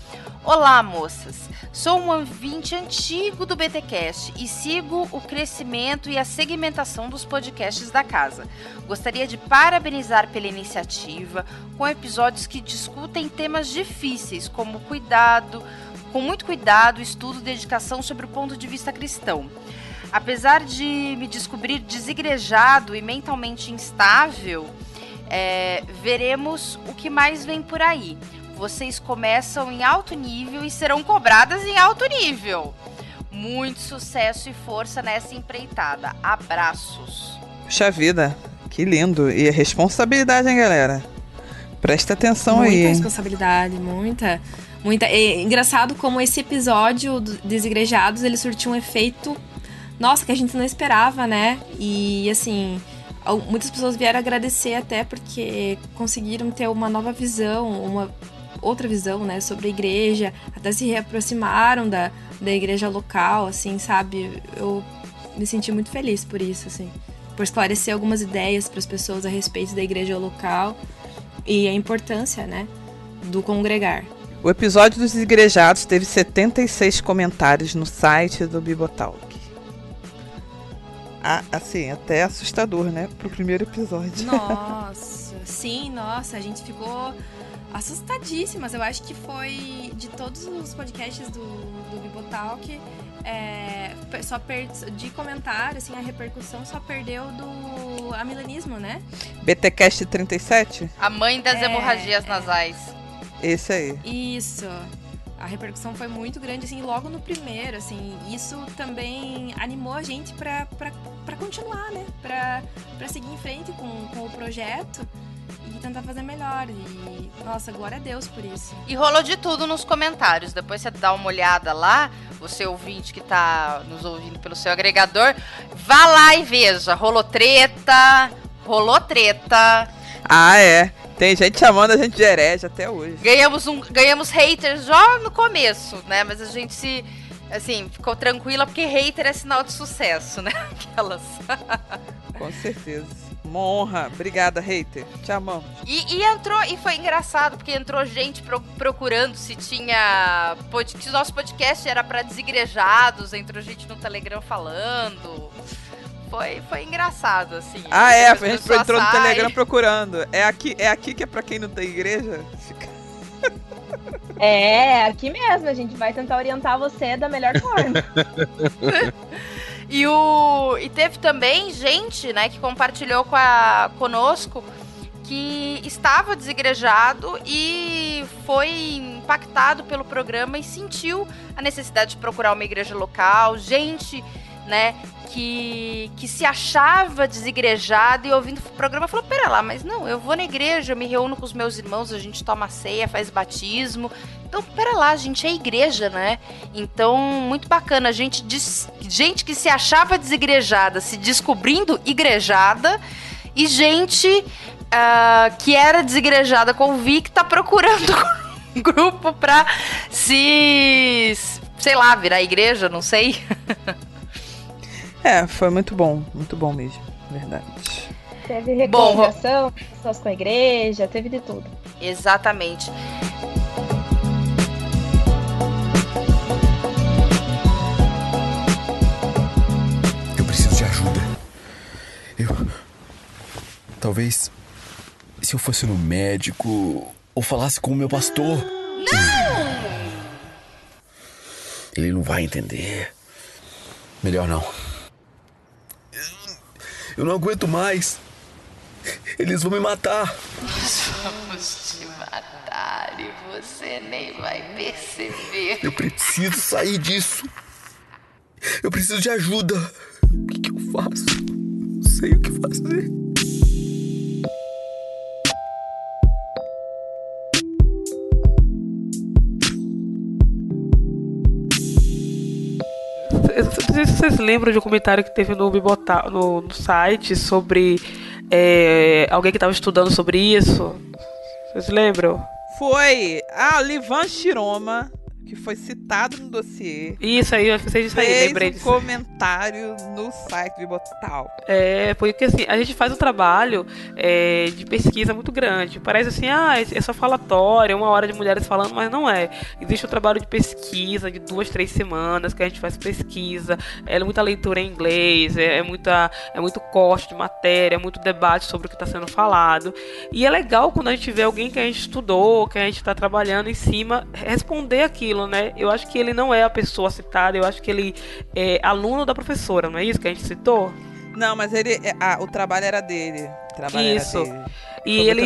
Olá, moças. Sou um ouvinte antigo do BTcast e sigo o crescimento e a segmentação dos podcasts da casa. Gostaria de parabenizar pela iniciativa, com episódios que discutem temas difíceis, como cuidado, com muito cuidado, estudo e dedicação sobre o ponto de vista cristão. Apesar de me descobrir desigrejado e mentalmente instável, é, veremos o que mais vem por aí vocês começam em alto nível e serão cobradas em alto nível. Muito sucesso e força nessa empreitada. Abraços. Puxa vida, que lindo. E responsabilidade, hein, galera? Presta atenção muita aí. Muita responsabilidade, muita. Muita. É engraçado como esse episódio do Desigrejados ele surtiu um efeito. Nossa, que a gente não esperava, né? E assim muitas pessoas vieram agradecer até porque conseguiram ter uma nova visão, uma outra visão, né, sobre a igreja, até se reaproximaram da, da igreja local, assim, sabe? Eu me senti muito feliz por isso, assim, por esclarecer algumas ideias para as pessoas a respeito da igreja local e a importância, né, do congregar. O episódio dos igrejados teve 76 comentários no site do Bibotalk. Ah, assim, até assustador, né? Pro primeiro episódio. Nossa, sim, nossa, a gente ficou assustadíssimas. Eu acho que foi de todos os podcasts do, do Bibotalk, é, só per, de comentário, assim, a repercussão só perdeu do amilanismo, né? BTcast 37? A mãe das é, hemorragias é. nasais. Esse aí. Isso. A repercussão foi muito grande, assim, logo no primeiro, assim. Isso também animou a gente para continuar, né? Para seguir em frente com, com o projeto e tentar fazer melhor. E, nossa, glória a Deus por isso. E rolou de tudo nos comentários. Depois você dá uma olhada lá, você ouvinte que tá nos ouvindo pelo seu agregador, vá lá e veja. Rolou treta, rolou treta. Ah, é. Tem gente chamando a gente de herege até hoje. Ganhamos, um, ganhamos haters já no começo, né? Mas a gente se. Assim, ficou tranquila porque hater é sinal de sucesso, né? Aquelas. Com certeza. Uma honra. Obrigada, hater. Te amamos. E, e entrou, e foi engraçado, porque entrou gente pro, procurando se tinha. Se o nosso podcast era para desigrejados, entrou gente no Telegram falando. Foi, foi engraçado, assim. Ah, é, a gente entrou no Telegram procurando. É aqui, é aqui que é pra quem não tem igreja? É, aqui mesmo, a gente vai tentar orientar você da melhor forma. E, o, e teve também gente, né, que compartilhou com a, conosco que estava desigrejado e foi impactado pelo programa e sentiu a necessidade de procurar uma igreja local. Gente, né, que, que se achava desigrejada e ouvindo o programa falou: pera lá, mas não, eu vou na igreja, eu me reúno com os meus irmãos, a gente toma ceia, faz batismo. Então, pera lá, a gente é igreja, né? Então, muito bacana. Gente, gente que se achava desigrejada se descobrindo igrejada e gente uh, que era desigrejada convicta procurando um grupo pra se. sei lá, virar igreja, não sei. é, foi muito bom, muito bom mesmo, verdade. Teve recomendação, pessoas com a igreja, teve de tudo. Exatamente. Eu. Talvez. Se eu fosse no médico. Ou falasse com o meu pastor. Não! Ele não vai entender. Melhor não. Eu não aguento mais. Eles vão me matar. Nós vamos te matar e você nem vai perceber. Eu preciso sair disso. Eu preciso de ajuda. O que, que eu faço? sei o que fazer. Não sei se vocês lembram de um comentário que teve no, no, no site sobre é, alguém que estava estudando sobre isso. Vocês lembram? Foi a Livan Chiroma que foi citado no dossiê. Isso aí, eu sei disso aí, lembrei um disso. comentário no site do Bibotal. É, porque assim, a gente faz um trabalho é, de pesquisa muito grande. Parece assim, ah, é só falatório, é uma hora de mulheres falando, mas não é. Existe um trabalho de pesquisa de duas, três semanas que a gente faz pesquisa, é muita leitura em inglês, é, é muita, é muito corte de matéria, é muito debate sobre o que está sendo falado. E é legal quando a gente vê alguém que a gente estudou, que a gente está trabalhando em cima, responder aquilo aquilo, né? Eu acho que ele não é a pessoa citada, eu acho que ele é aluno da professora, não é isso que a gente citou? Não, mas ele. É, ah, o trabalho era dele. O trabalho isso. Era dele. E foi ele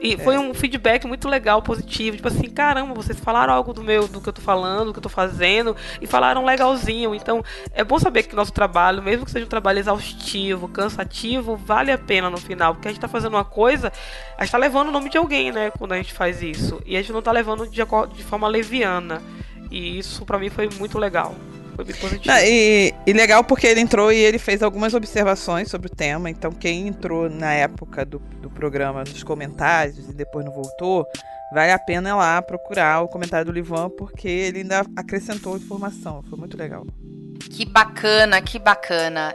e é. foi um feedback muito legal, positivo, tipo assim, caramba, vocês falaram algo do meu, do que eu tô falando, do que eu tô fazendo e falaram legalzinho. Então, é bom saber que nosso trabalho, mesmo que seja um trabalho exaustivo, cansativo, vale a pena no final, porque a gente tá fazendo uma coisa, a gente tá levando o nome de alguém, né, quando a gente faz isso. E a gente não tá levando de, de forma leviana. E isso para mim foi muito legal. Foi muito positivo. Não, e, e, legal porque ele entrou e ele fez algumas observações sobre o tema. Então, quem entrou na época do, do programa nos comentários e depois não voltou, vale a pena lá procurar o comentário do Livan, porque ele ainda acrescentou informação. Foi muito legal. Que bacana, que bacana.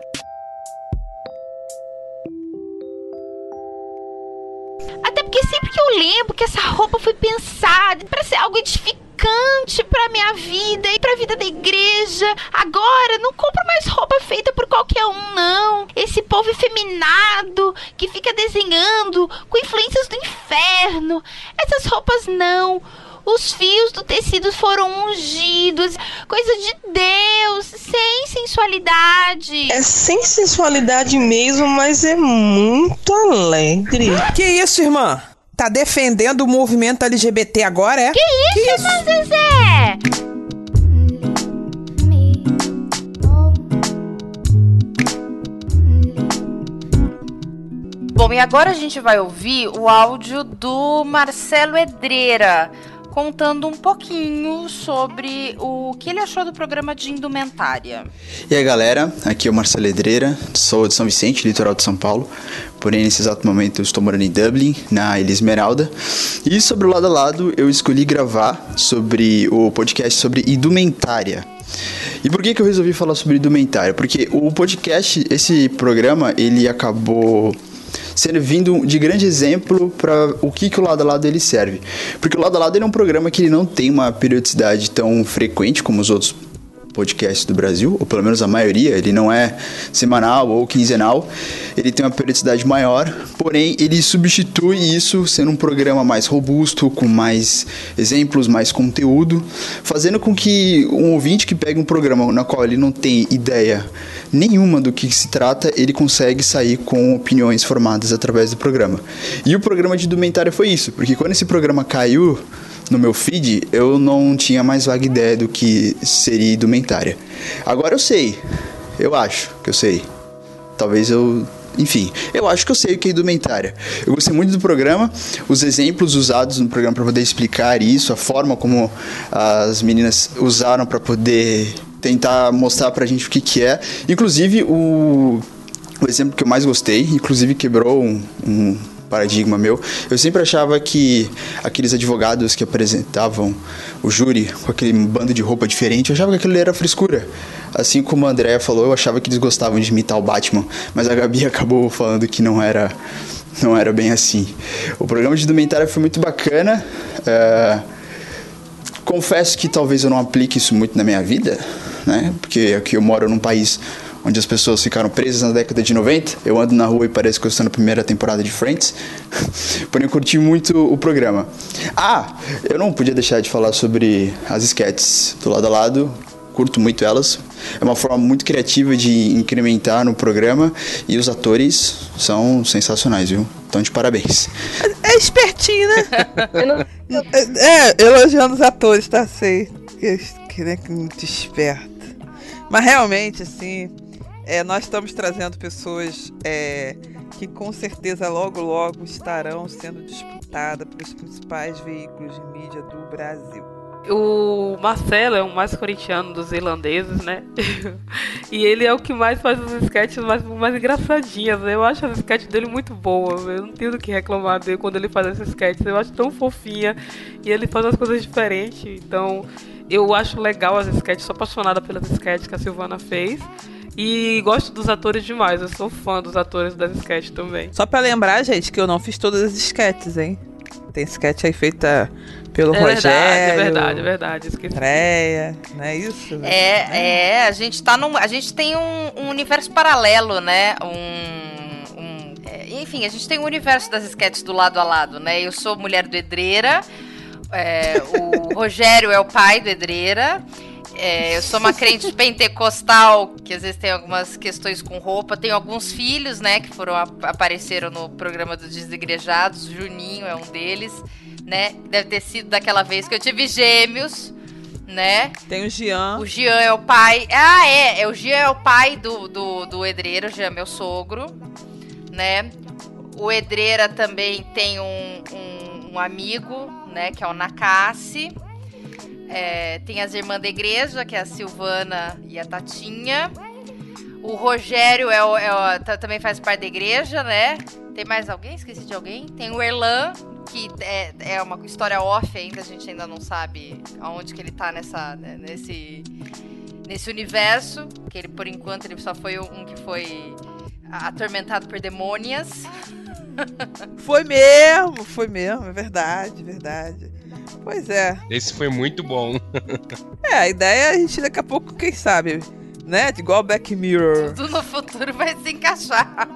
Até porque sempre que eu lembro que essa roupa foi pensada para ser algo edificante edificante para minha vida e para a vida da igreja. Agora, não compro mais roupa feita por qualquer um, não. Esse povo efeminado que fica desenhando com influências do inferno. Essas roupas não. Os fios do tecido foram ungidos, coisa de Deus, sem sensualidade. É sem sensualidade mesmo, mas é muito alegre. Que isso, irmã? Tá defendendo o movimento LGBT agora, é? Que isso, que isso? Zezé? Bom, e agora a gente vai ouvir o áudio do Marcelo Edreira contando um pouquinho sobre o que ele achou do programa de indumentária. E aí galera, aqui é o Marcelo Edreira, sou de São Vicente, litoral de São Paulo, porém nesse exato momento eu estou morando em Dublin, na Ilha Esmeralda. E sobre o lado a lado eu escolhi gravar sobre o podcast sobre indumentária. E por que, que eu resolvi falar sobre indumentária? Porque o podcast, esse programa, ele acabou servindo de grande exemplo para o que, que o lado a lado ele serve. Porque o lado a lado ele é um programa que ele não tem uma periodicidade tão frequente como os outros podcasts do Brasil, ou pelo menos a maioria, ele não é semanal ou quinzenal, ele tem uma periodicidade maior, porém ele substitui isso sendo um programa mais robusto, com mais exemplos, mais conteúdo, fazendo com que um ouvinte que pega um programa na qual ele não tem ideia nenhuma do que se trata, ele consegue sair com opiniões formadas através do programa. E o programa de indumentária foi isso, porque quando esse programa caiu no meu feed, eu não tinha mais vaga ideia do que seria indumentária. Agora eu sei, eu acho que eu sei. Talvez eu enfim, eu acho que eu sei o que é indumentária. Eu gostei muito do programa, os exemplos usados no programa para poder explicar isso, a forma como as meninas usaram para poder tentar mostrar pra gente o que que é. Inclusive, o, o exemplo que eu mais gostei, inclusive quebrou um, um paradigma meu. Eu sempre achava que aqueles advogados que apresentavam o júri com aquele bando de roupa diferente, eu achava que aquilo era frescura. Assim como a Andrea falou, eu achava que eles gostavam de imitar o Batman, mas a Gabi acabou falando que não era não era bem assim. O programa de documentário foi muito bacana. É... Confesso que talvez eu não aplique isso muito na minha vida, né? Porque aqui eu moro num país onde as pessoas ficaram presas na década de 90. Eu ando na rua e parece que eu estou na primeira temporada de Friends. Porém, eu curti muito o programa. Ah, eu não podia deixar de falar sobre as sketches do lado a lado. Curto muito elas. É uma forma muito criativa de incrementar no programa e os atores são sensacionais, viu? Então, de parabéns. É espertinho, né? é, elogiando os atores, tá? Sei. Que, que, né, que muito esperto. Mas realmente, assim, é, nós estamos trazendo pessoas é, que com certeza logo logo estarão sendo disputadas pelos principais veículos de mídia do Brasil. O Marcelo é o mais corintiano dos irlandeses, né? e ele é o que mais faz as sketches mais, mais engraçadinhas, né? Eu acho as sketches dele muito boas. Eu não tenho do que reclamar dele quando ele faz essas sketches. Eu acho tão fofinha. E ele faz as coisas diferentes. Então, eu acho legal as sketches. Sou apaixonada pelas sketches que a Silvana fez. E gosto dos atores demais, eu sou fã dos atores das sketches também. Só para lembrar, gente, que eu não fiz todas as sketches, hein? Tem sketch aí feita pelo é Rogério. Verdade, é verdade, é verdade. Esqueci. Freia, não é isso? É, é, a gente tá num. A gente tem um, um universo paralelo, né? Um. um é, enfim, a gente tem um universo das sketches do lado a lado, né? Eu sou mulher do Edreira. É, o Rogério é o pai do Edreira. É, eu sou uma crente pentecostal, que às vezes tem algumas questões com roupa. Tenho alguns filhos, né, que foram apareceram no programa dos desigrejados. Juninho é um deles, né? Deve ter sido daquela vez que eu tive gêmeos, né? Tem o Jean. O Jean é o pai. Ah, é. é o Jean é o pai do, do, do Edreiro, o Jean é meu sogro, né? O Edreira também tem um, um, um amigo, né, que é o Nakassi. É, tem as irmãs da igreja, que é a Silvana e a Tatinha. O Rogério é é o, também faz parte da igreja, né? Tem mais alguém? Esqueci de alguém? Tem o Erlan, que é, é uma história off ainda, a gente ainda não sabe aonde que ele tá nessa, né, nesse, nesse universo. Que ele, por enquanto, ele só foi um que foi atormentado por demônias. Foi mesmo, foi mesmo, é verdade, verdade. Pois é. Esse foi muito bom. é, a ideia é a gente daqui a pouco, quem sabe, né? Igual Back Mirror. Tudo no futuro vai se encaixar.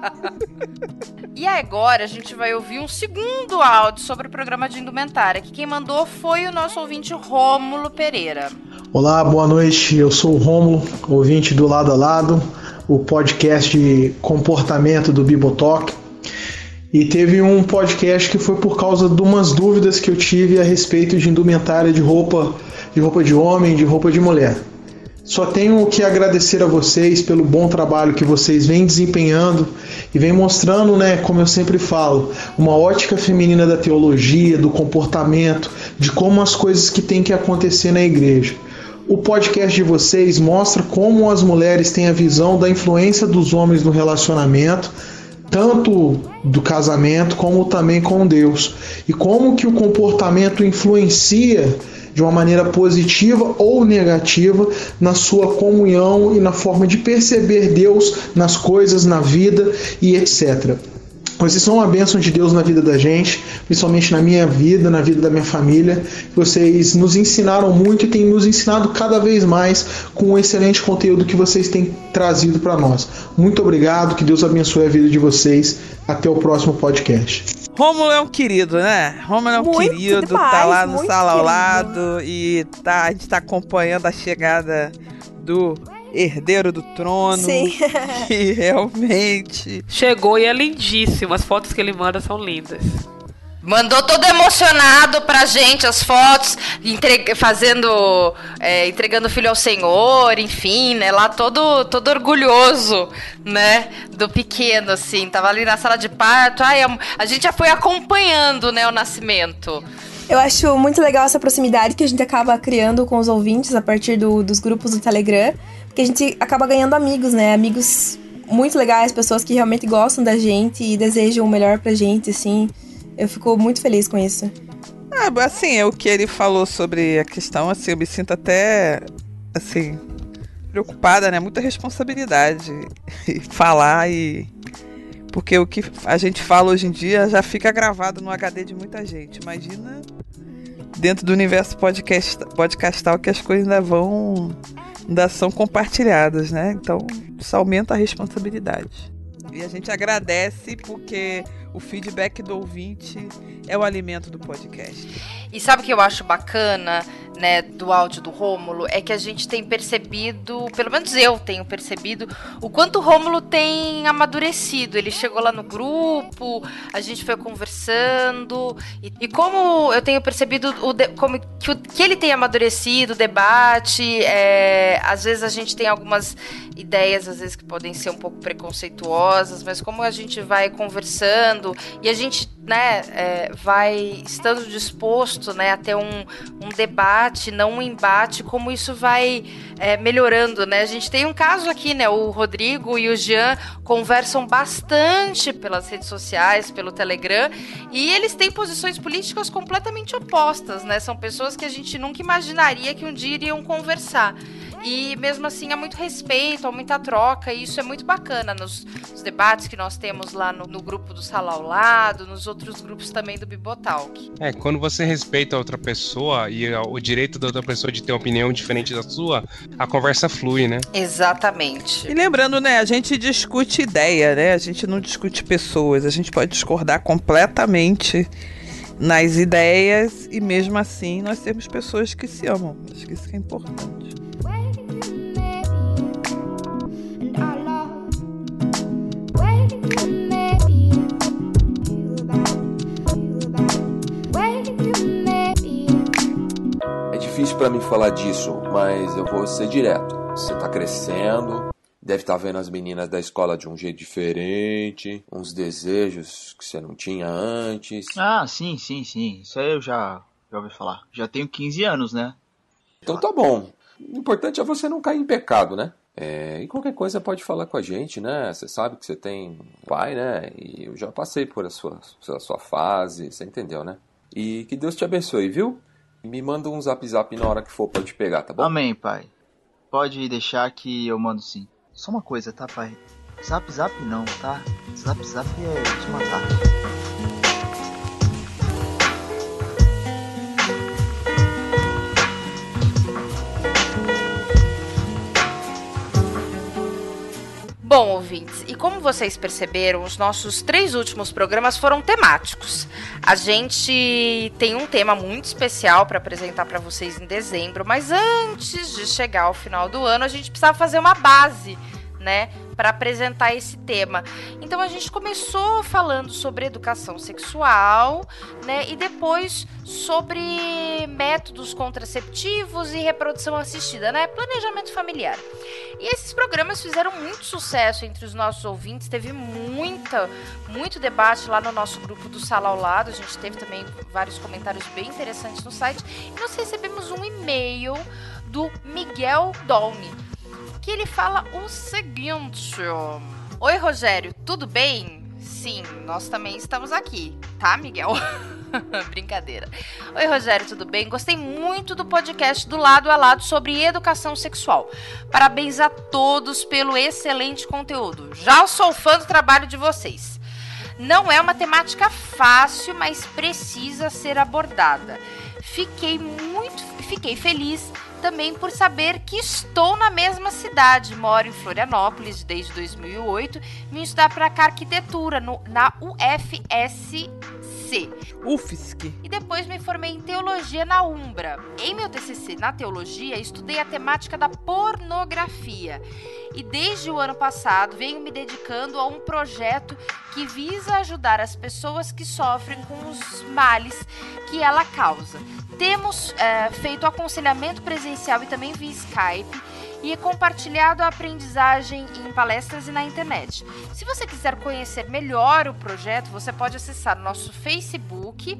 e agora a gente vai ouvir um segundo áudio sobre o programa de indumentária, que quem mandou foi o nosso ouvinte Rômulo Pereira. Olá, boa noite. Eu sou o Rômulo, ouvinte do Lado a Lado, o podcast de comportamento do Bibotalk. E teve um podcast que foi por causa de umas dúvidas que eu tive a respeito de indumentária de roupa, de roupa de homem, de roupa de mulher. Só tenho que agradecer a vocês pelo bom trabalho que vocês vêm desempenhando e vem mostrando, né, como eu sempre falo, uma ótica feminina da teologia, do comportamento, de como as coisas que têm que acontecer na igreja. O podcast de vocês mostra como as mulheres têm a visão da influência dos homens no relacionamento, tanto do casamento como também com Deus e como que o comportamento influencia de uma maneira positiva ou negativa na sua comunhão e na forma de perceber Deus nas coisas, na vida e etc. Vocês são uma bênção de Deus na vida da gente, principalmente na minha vida, na vida da minha família. Vocês nos ensinaram muito e têm nos ensinado cada vez mais com o excelente conteúdo que vocês têm trazido para nós. Muito obrigado, que Deus abençoe a vida de vocês. Até o próximo podcast. Rômulo é um querido, né? Rômulo é um Muito querido, demais, tá lá no sala ao lado e tá, a gente tá acompanhando a chegada do herdeiro do trono. Sim. E realmente. Chegou e é lindíssimo. As fotos que ele manda são lindas. Mandou todo emocionado pra gente as fotos, entre- fazendo, é, entregando o filho ao Senhor, enfim, né? Lá todo, todo orgulhoso, né? Do pequeno, assim. Tava ali na sala de parto. Ai, a, a gente já foi acompanhando, né, o nascimento. Eu acho muito legal essa proximidade que a gente acaba criando com os ouvintes a partir do- dos grupos do Telegram, porque a gente acaba ganhando amigos, né? Amigos muito legais, pessoas que realmente gostam da gente e desejam o melhor pra gente, assim. Eu fico muito feliz com isso. Ah, assim, é o que ele falou sobre a questão, assim, eu me sinto até, assim, preocupada, né? Muita responsabilidade falar e. Porque o que a gente fala hoje em dia já fica gravado no HD de muita gente. Imagina dentro do universo podcast, podcastal que as coisas ainda vão. Ainda são compartilhadas, né? Então, isso aumenta a responsabilidade. E a gente agradece porque o feedback do ouvinte é o alimento do podcast. E sabe o que eu acho bacana, né, do áudio do Rômulo? É que a gente tem percebido, pelo menos eu tenho percebido, o quanto o Rômulo tem amadurecido. Ele chegou lá no grupo, a gente foi conversando, e, e como eu tenho percebido o de- como que, o- que ele tem amadurecido, o debate, é, às vezes a gente tem algumas ideias, às vezes que podem ser um pouco preconceituosas, mas como a gente vai conversando e a gente, né, é, vai estando disposto, né, a ter um, um debate, não um embate, como isso vai é, melhorando, né? A gente tem um caso aqui, né, o Rodrigo e o Jean conversam bastante pelas redes sociais, pelo Telegram, e eles têm posições políticas completamente opostas, né? São pessoas que a gente nunca imaginaria que um dia iriam conversar. E mesmo assim há muito respeito, há muita troca, e isso é muito bacana nos, nos debates que nós temos lá no, no grupo do Sala ao Lado, nos outros grupos também do Bibotalk. É, quando você respeita a outra pessoa e o direito da outra pessoa de ter uma opinião diferente da sua, a conversa flui, né? Exatamente. E lembrando, né, a gente discute ideia, né? A gente não discute pessoas. A gente pode discordar completamente nas ideias e mesmo assim nós temos pessoas que se amam. Acho que isso que é importante. Difícil pra mim falar disso, mas eu vou ser direto. Você tá crescendo, deve estar vendo as meninas da escola de um jeito diferente, uns desejos que você não tinha antes. Ah, sim, sim, sim. Isso aí eu já, já ouvi falar. Já tenho 15 anos, né? Então tá bom. O importante é você não cair em pecado, né? É, e qualquer coisa pode falar com a gente, né? Você sabe que você tem pai, né? E eu já passei por a sua, a sua fase, você entendeu, né? E que Deus te abençoe, viu? Me manda um zap zap na hora que for pra eu te pegar, tá bom? Amém, pai. Pode deixar que eu mando sim. Só uma coisa, tá, pai? Zap zap não, tá? Zap zap é te matar. Bom, ouvintes, e como vocês perceberam, os nossos três últimos programas foram temáticos. A gente tem um tema muito especial para apresentar para vocês em dezembro, mas antes de chegar ao final do ano, a gente precisava fazer uma base, né, para apresentar esse tema. Então a gente começou falando sobre educação sexual, né, e depois sobre métodos contraceptivos e reprodução assistida, né, planejamento familiar. E esses programas fizeram muito sucesso entre os nossos ouvintes, teve muita, muito debate lá no nosso grupo do Sala ao Lado, a gente teve também vários comentários bem interessantes no site, e nós recebemos um e-mail do Miguel Dolme, que ele fala o seguinte: Oi, Rogério, tudo bem? Sim, nós também estamos aqui, tá, Miguel? Brincadeira. Oi, Rogério, tudo bem? Gostei muito do podcast do Lado a Lado sobre educação sexual. Parabéns a todos pelo excelente conteúdo. Já sou fã do trabalho de vocês. Não é uma temática fácil, mas precisa ser abordada. Fiquei muito, fiquei feliz também por saber que estou na mesma cidade. Moro em Florianópolis desde 2008. Vim estudar para cá arquitetura no, na UFSC. UFSC. E depois me formei em teologia na Umbra. Em meu TCC na teologia, estudei a temática da pornografia. E desde o ano passado venho me dedicando a um projeto que visa ajudar as pessoas que sofrem com os males que ela causa. Temos é, feito aconselhamento presencial e também via Skype e compartilhado a aprendizagem em palestras e na internet. Se você quiser conhecer melhor o projeto, você pode acessar nosso Facebook,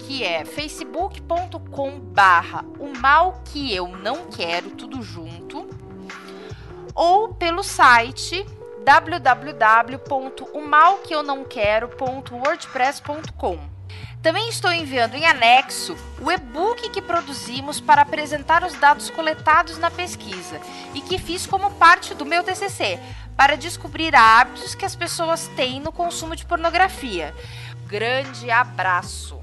que é facebook.com barra o mal que eu não quero, tudo junto, ou pelo site www.omalqueunãoquero.wordpress.com. Também estou enviando em anexo o e-book que produzimos para apresentar os dados coletados na pesquisa e que fiz como parte do meu TCC, para descobrir hábitos que as pessoas têm no consumo de pornografia. Grande abraço!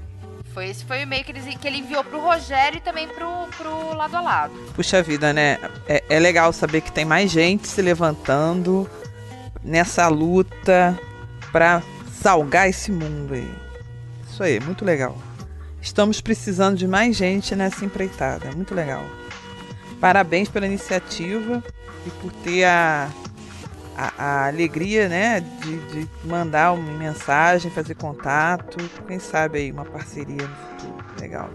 Foi esse foi o e-mail que ele, que ele enviou pro Rogério e também pro, pro lado a lado. Puxa vida, né? É, é legal saber que tem mais gente se levantando nessa luta para salgar esse mundo aí. Isso aí, muito legal. Estamos precisando de mais gente nessa empreitada. Muito legal. Parabéns pela iniciativa e por ter a, a, a alegria né, de, de, mandar uma mensagem, fazer contato. Quem sabe aí uma parceria no futuro. Legal.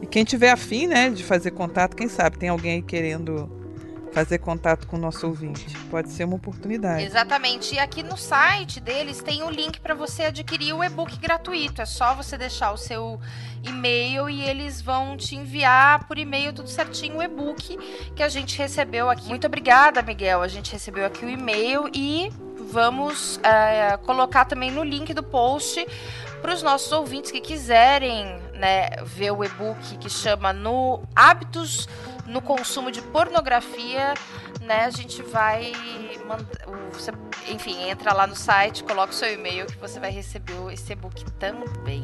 E quem tiver afim né, de fazer contato, quem sabe tem alguém aí querendo fazer contato com o nosso ouvinte. Pode ser uma oportunidade. Exatamente. E aqui no site deles tem o um link para você adquirir o e-book gratuito. É só você deixar o seu e-mail e eles vão te enviar por e-mail tudo certinho o e-book que a gente recebeu aqui. Muito obrigada, Miguel. A gente recebeu aqui o e-mail e vamos é, colocar também no link do post para os nossos ouvintes que quiserem né, ver o e-book que chama no Hábitos no consumo de pornografia, né, a gente vai você, enfim, entra lá no site, coloca o seu e-mail que você vai receber esse e-book também.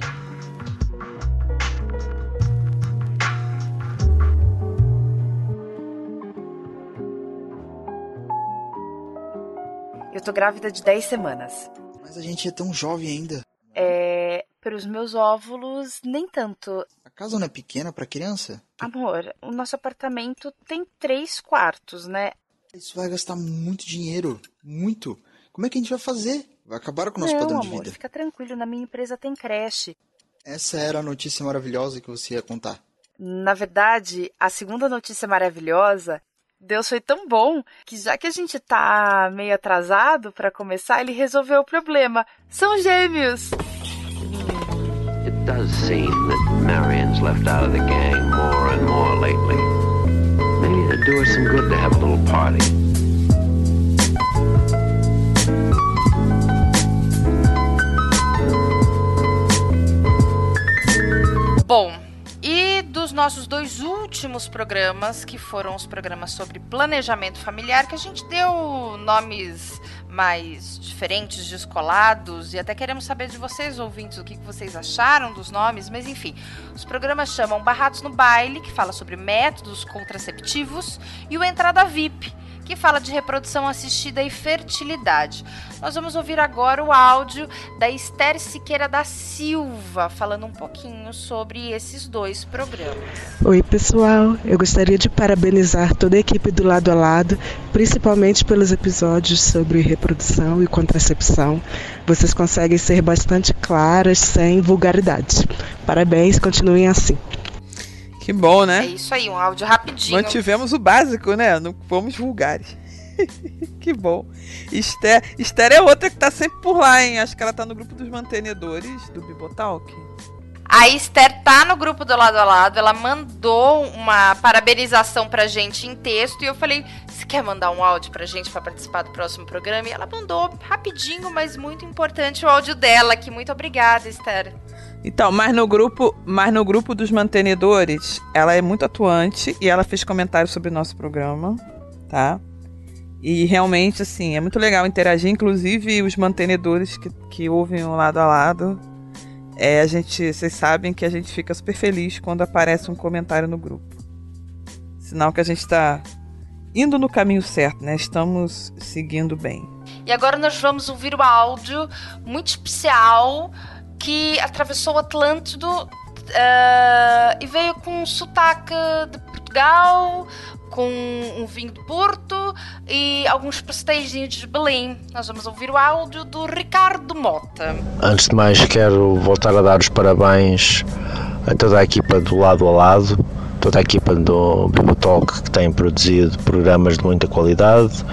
Eu tô grávida de 10 semanas. Mas a gente é tão jovem ainda. É, para os meus óvulos, nem tanto. A casa não é pequena para criança? Amor, o nosso apartamento tem três quartos, né? Isso vai gastar muito dinheiro. Muito. Como é que a gente vai fazer? Vai acabar com o nosso não, padrão amor, de vida. Fica tranquilo, na minha empresa tem creche. Essa era a notícia maravilhosa que você ia contar. Na verdade, a segunda notícia maravilhosa Deus foi tão bom que já que a gente tá meio atrasado para começar, ele resolveu o problema. São gêmeos. Does seem that Marion's left out of the gang more and more lately. Maybe it'd do her some good to have a little party. Bom, e dos nossos dois últimos programas, que foram os programas sobre planejamento familiar, que a gente deu nomes mais diferentes, descolados, e até queremos saber de vocês, ouvintes, o que vocês acharam dos nomes, mas enfim, os programas chamam Barrados no Baile, que fala sobre métodos contraceptivos, e o Entrada VIP, que fala de reprodução assistida e fertilidade. Nós vamos ouvir agora o áudio da Esther Siqueira da Silva, falando um pouquinho sobre esses dois programas. Oi, pessoal. Eu gostaria de parabenizar toda a equipe do Lado a Lado, principalmente pelos episódios sobre reprodução e contracepção. Vocês conseguem ser bastante claras sem vulgaridade. Parabéns, continuem assim. Que bom, né? É isso aí, um áudio rapidinho. Mantivemos o básico, né? Não fomos vulgares. que bom. Esther, Esther é outra que tá sempre por lá, hein? Acho que ela tá no grupo dos mantenedores do Bibotalk. A Esther tá no grupo do lado a lado, ela mandou uma parabenização pra gente em texto e eu falei: "Você quer mandar um áudio pra gente para participar do próximo programa?" E ela mandou rapidinho, mas muito importante o áudio dela, que muito obrigada, Esther. Então, mas no grupo, mas no grupo dos mantenedores, ela é muito atuante e ela fez comentários sobre o nosso programa, tá? E realmente, assim, é muito legal interagir, inclusive os mantenedores que, que ouvem o lado a lado. É, a gente, vocês sabem que a gente fica super feliz quando aparece um comentário no grupo. Sinal que a gente está indo no caminho certo, né? Estamos seguindo bem. E agora nós vamos ouvir o áudio muito especial que atravessou o Atlântico uh, e veio com um sotaque de Portugal, com um vinho de Porto e alguns pastéis de Belém. Nós vamos ouvir o áudio do Ricardo Mota. Antes de mais, quero voltar a dar os parabéns a toda a equipa do lado a lado, toda a equipa do Bibotalk que tem produzido programas de muita qualidade.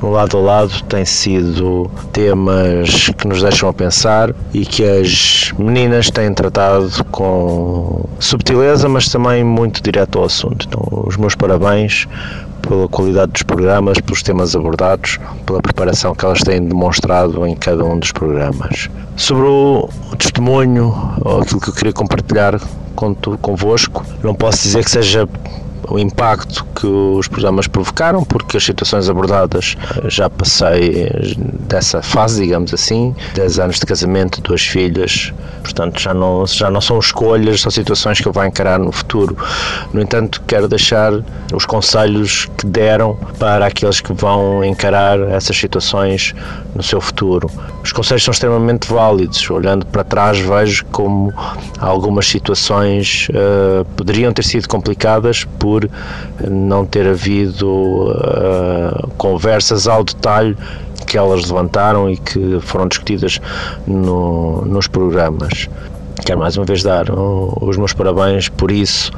No lado a lado tem sido temas que nos deixam a pensar e que as meninas têm tratado com subtileza, mas também muito direto ao assunto. Então, os meus parabéns pela qualidade dos programas, pelos temas abordados, pela preparação que elas têm demonstrado em cada um dos programas. Sobre o testemunho, aquilo que eu queria compartilhar convosco, não posso dizer que seja o impacto que os programas provocaram, porque as situações abordadas eh, já passei dessa fase, digamos assim, 10 anos de casamento, duas filhas, portanto já não, já não são escolhas, são situações que eu vou encarar no futuro. No entanto, quero deixar os conselhos que deram para aqueles que vão encarar essas situações no seu futuro. Os conselhos são extremamente válidos. Olhando para trás, vejo como algumas situações uh, poderiam ter sido complicadas por não ter havido uh, conversas ao detalhe que elas levantaram e que foram discutidas no, nos programas. Quero mais uma vez dar os meus parabéns por isso.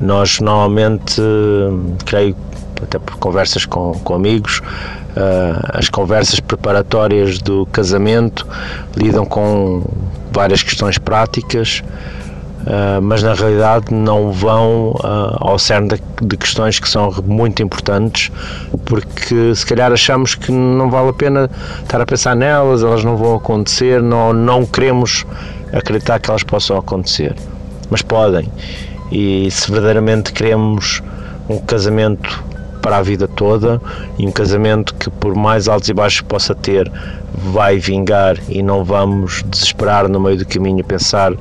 Nós normalmente, creio, até por conversas com, com amigos, uh, as conversas preparatórias do casamento lidam com várias questões práticas, uh, mas na realidade não vão uh, ao cerne de, de, questões que são muito importantes, porque se calhar achamos que não vale a pena estar a pensar nelas, elas não vão acontecer, não, não queremos acreditar que elas possam acontecer, mas podem. E se verdadeiramente queremos um casamento para a vida toda e um casamento que, por mais altos e baixos que possa ter, vai vingar e não vamos desesperar no meio do caminho pensar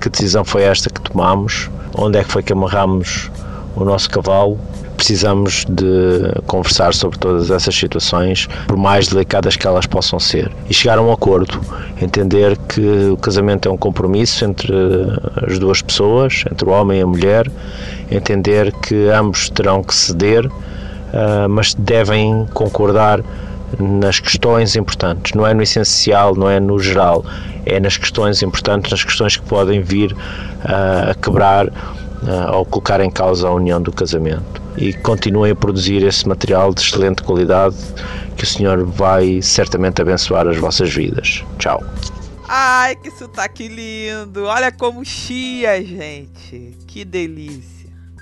que decisão foi esta que tomamos, onde é que foi que amarramos o nosso cavalo. Precisamos de conversar sobre todas essas situações, por mais delicadas que elas possam ser, e chegar a um acordo. Entender que o casamento é um compromisso entre as duas pessoas, entre o homem e a mulher. Entender que ambos terão que ceder, uh, mas devem concordar nas questões importantes, não é no essencial, não é no geral, é nas questões importantes, nas questões que podem vir uh, a quebrar uh, ou colocar em causa a união do casamento. E continuem a produzir esse material de excelente qualidade que o Senhor vai certamente abençoar as vossas vidas. Tchau. Ai, que sotaque lindo! Olha como chia, gente! Que delícia!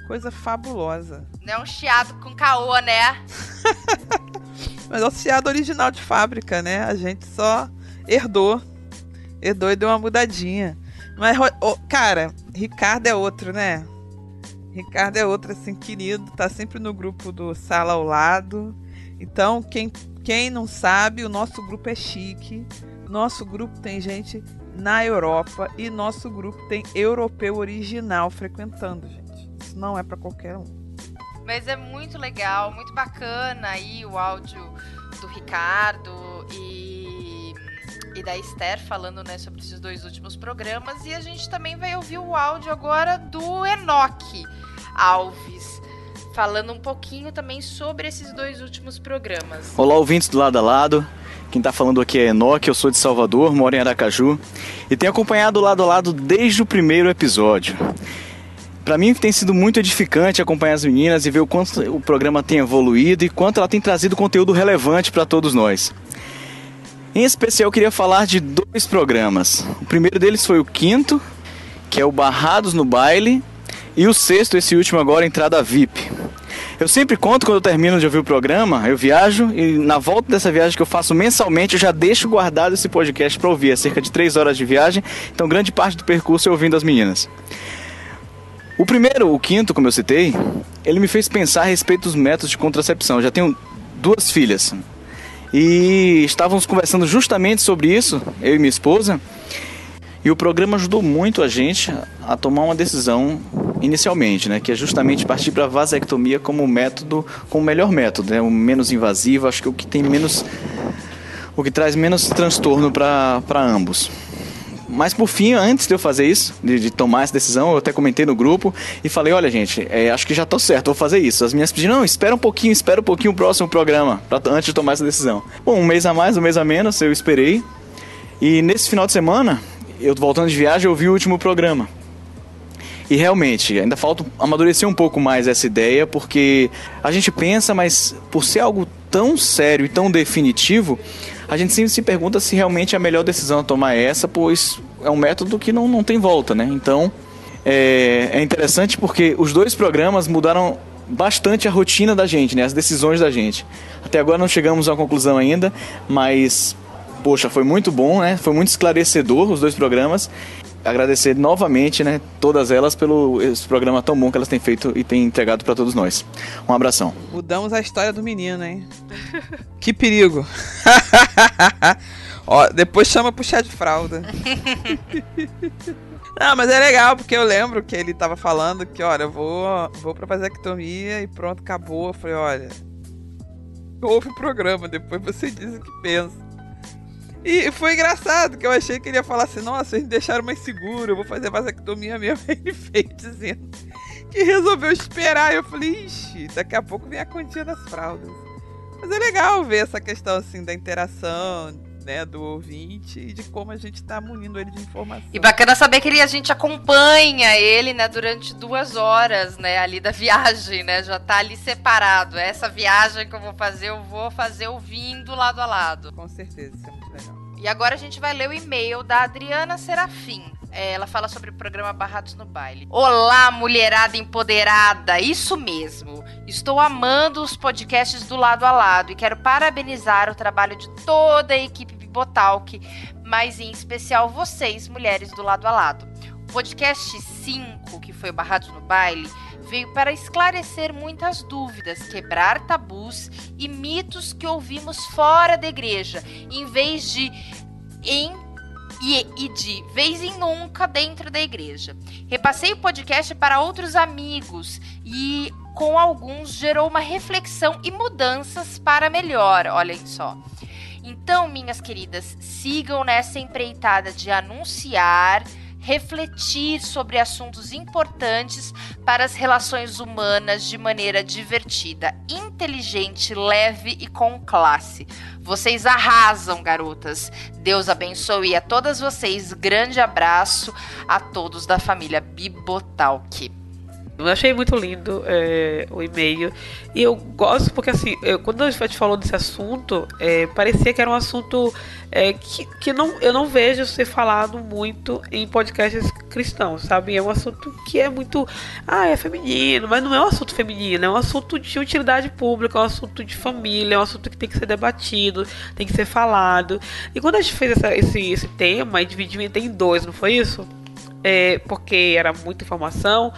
Coisa fabulosa. Não é um chiado com caô, né? Mas é o chiado original de fábrica, né? A gente só herdou Herdou e deu uma mudadinha. Mas, oh, cara, Ricardo é outro, né? Ricardo é outro, assim, querido. Tá sempre no grupo do Sala ao Lado. Então, quem, quem não sabe, o nosso grupo é chique. Nosso grupo tem gente na Europa e nosso grupo tem europeu original frequentando, gente. Isso não é para qualquer um. Mas é muito legal, muito bacana aí o áudio do Ricardo e e da Esther falando né, sobre esses dois últimos programas. E a gente também vai ouvir o áudio agora do Enoque Alves, falando um pouquinho também sobre esses dois últimos programas. Olá, ouvintes do lado a lado. Quem está falando aqui é Enoque, eu sou de Salvador, moro em Aracaju e tenho acompanhado o lado a lado desde o primeiro episódio. Para mim tem sido muito edificante acompanhar as meninas e ver o quanto o programa tem evoluído e quanto ela tem trazido conteúdo relevante para todos nós. Em especial, eu queria falar de dois programas. O primeiro deles foi o quinto, que é o Barrados no Baile, e o sexto, esse último agora, Entrada VIP. Eu sempre conto quando eu termino de ouvir o programa, eu viajo e na volta dessa viagem que eu faço mensalmente, eu já deixo guardado esse podcast para ouvir. É cerca de três horas de viagem, então grande parte do percurso é ouvindo as meninas. O primeiro, o quinto, como eu citei, ele me fez pensar a respeito dos métodos de contracepção. Eu já tenho duas filhas. E estávamos conversando justamente sobre isso, eu e minha esposa. E o programa ajudou muito a gente a tomar uma decisão inicialmente, né, que é justamente partir para a vasectomia como método, como o melhor método, né, o menos invasivo, acho que o que tem menos o que traz menos transtorno para ambos. Mas por fim, antes de eu fazer isso, de, de, tomar essa decisão, eu até comentei no grupo e falei: olha, gente, é, acho que já tô certo, vou fazer isso. As minhas pediram: não, espera um pouquinho, espera um pouquinho o próximo programa, pra, antes de tomar essa decisão. Bom, um mês a mais, um mês a menos, eu esperei. E nesse final de semana, eu voltando de viagem, eu vi o último programa. E realmente, ainda falta amadurecer um pouco mais essa ideia, porque a gente pensa, mas por ser algo tão sério e tão definitivo, a gente sempre se pergunta se realmente é a melhor decisão a tomar essa, pois é um método que não, não tem volta, né? Então, é, é interessante porque os dois programas mudaram bastante a rotina da gente, né? As decisões da gente. Até agora não chegamos a uma conclusão ainda, mas poxa, foi muito bom, né? Foi muito esclarecedor os dois programas. Agradecer novamente, né, todas elas pelo esse programa tão bom que elas têm feito e têm entregado para todos nós. Um abração. Mudamos a história do menino, hein? que perigo. Ó, depois chama pro chá de fralda. Não, mas é legal, porque eu lembro que ele tava falando que, olha, eu vou, vou pra vasectomia e pronto, acabou. Eu falei, olha, ouve o programa, depois você diz o que pensa. E foi engraçado, que eu achei que ele ia falar assim, nossa, eles deixaram mais seguro, eu vou fazer vasectomia mesmo. Ele veio dizendo que resolveu esperar. Eu falei, ixi, daqui a pouco vem a quantia das fraldas. Mas é legal ver essa questão assim da interação, né, do ouvinte e de como a gente tá munindo ele de informação. E bacana saber que ele, a gente acompanha ele, né, durante duas horas, né, ali da viagem, né, já tá ali separado. Essa viagem que eu vou fazer, eu vou fazer ouvindo lado a lado. Com certeza, isso é muito legal. E agora a gente vai ler o e-mail da Adriana Serafim. É, ela fala sobre o programa Barrados no Baile. Olá, mulherada empoderada! Isso mesmo! Estou amando os podcasts do lado a lado e quero parabenizar o trabalho de toda a equipe Bibotalk, mas em especial vocês, mulheres do lado a lado. O podcast 5, que foi o Barrados no Baile, veio para esclarecer muitas dúvidas, quebrar tabus e mitos que ouvimos fora da igreja, em vez de em e, de vez em nunca dentro da igreja. Repassei o podcast para outros amigos e com alguns gerou uma reflexão e mudanças para melhor, olhem só. Então, minhas queridas, sigam nessa empreitada de anunciar refletir sobre assuntos importantes para as relações humanas de maneira divertida, inteligente, leve e com classe. Vocês arrasam, garotas. Deus abençoe a todas vocês. Grande abraço a todos da família Bibotalk. Eu achei muito lindo é, o e-mail. E eu gosto porque, assim, eu, quando a gente falou desse assunto, é, parecia que era um assunto é, que, que não, eu não vejo ser falado muito em podcasts cristãos, sabe? É um assunto que é muito. Ah, é feminino, mas não é um assunto feminino, é um assunto de utilidade pública, é um assunto de família, é um assunto que tem que ser debatido, tem que ser falado. E quando a gente fez essa, esse, esse tema e dividiu em dois, não foi isso? É, porque era muita informação.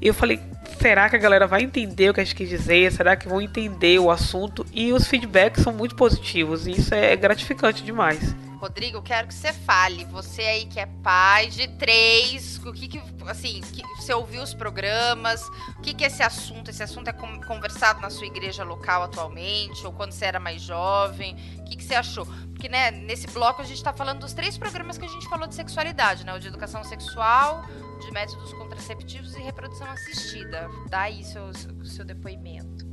E eu falei, será que a galera vai entender o que a gente quis dizer? Será que vão entender o assunto? E os feedbacks são muito positivos e isso é gratificante demais. Rodrigo, quero que você fale. Você aí que é pai de três, o que que, assim, que, você ouviu os programas? O que que é esse assunto? Esse assunto é conversado na sua igreja local atualmente? Ou quando você era mais jovem? O que que você achou? Porque, né, nesse bloco a gente tá falando dos três programas que a gente falou de sexualidade, né? O de educação sexual, de métodos contraceptivos e reprodução assistida. Dá aí seu, seu depoimento.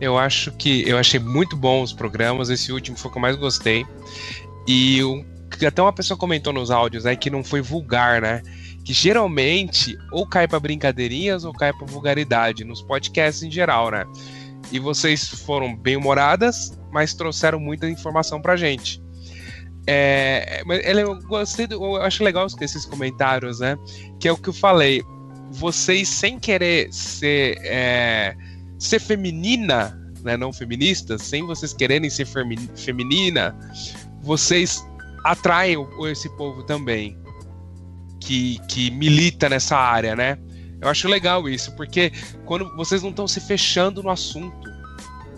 Eu acho que eu achei muito bom os programas. Esse último foi o que eu mais gostei. E o, até uma pessoa comentou nos áudios né, que não foi vulgar, né? Que geralmente ou cai para brincadeirinhas ou cai para vulgaridade nos podcasts em geral, né? E vocês foram bem humoradas, mas trouxeram muita informação pra gente. É, eu gostei, do, eu acho legal esses comentários, né? Que é o que eu falei. Vocês, sem querer ser, é, ser feminina, né, não feminista, sem vocês quererem ser feminina, vocês atraem esse povo também que, que milita nessa área, né? Eu acho legal isso, porque quando vocês não estão se fechando no assunto,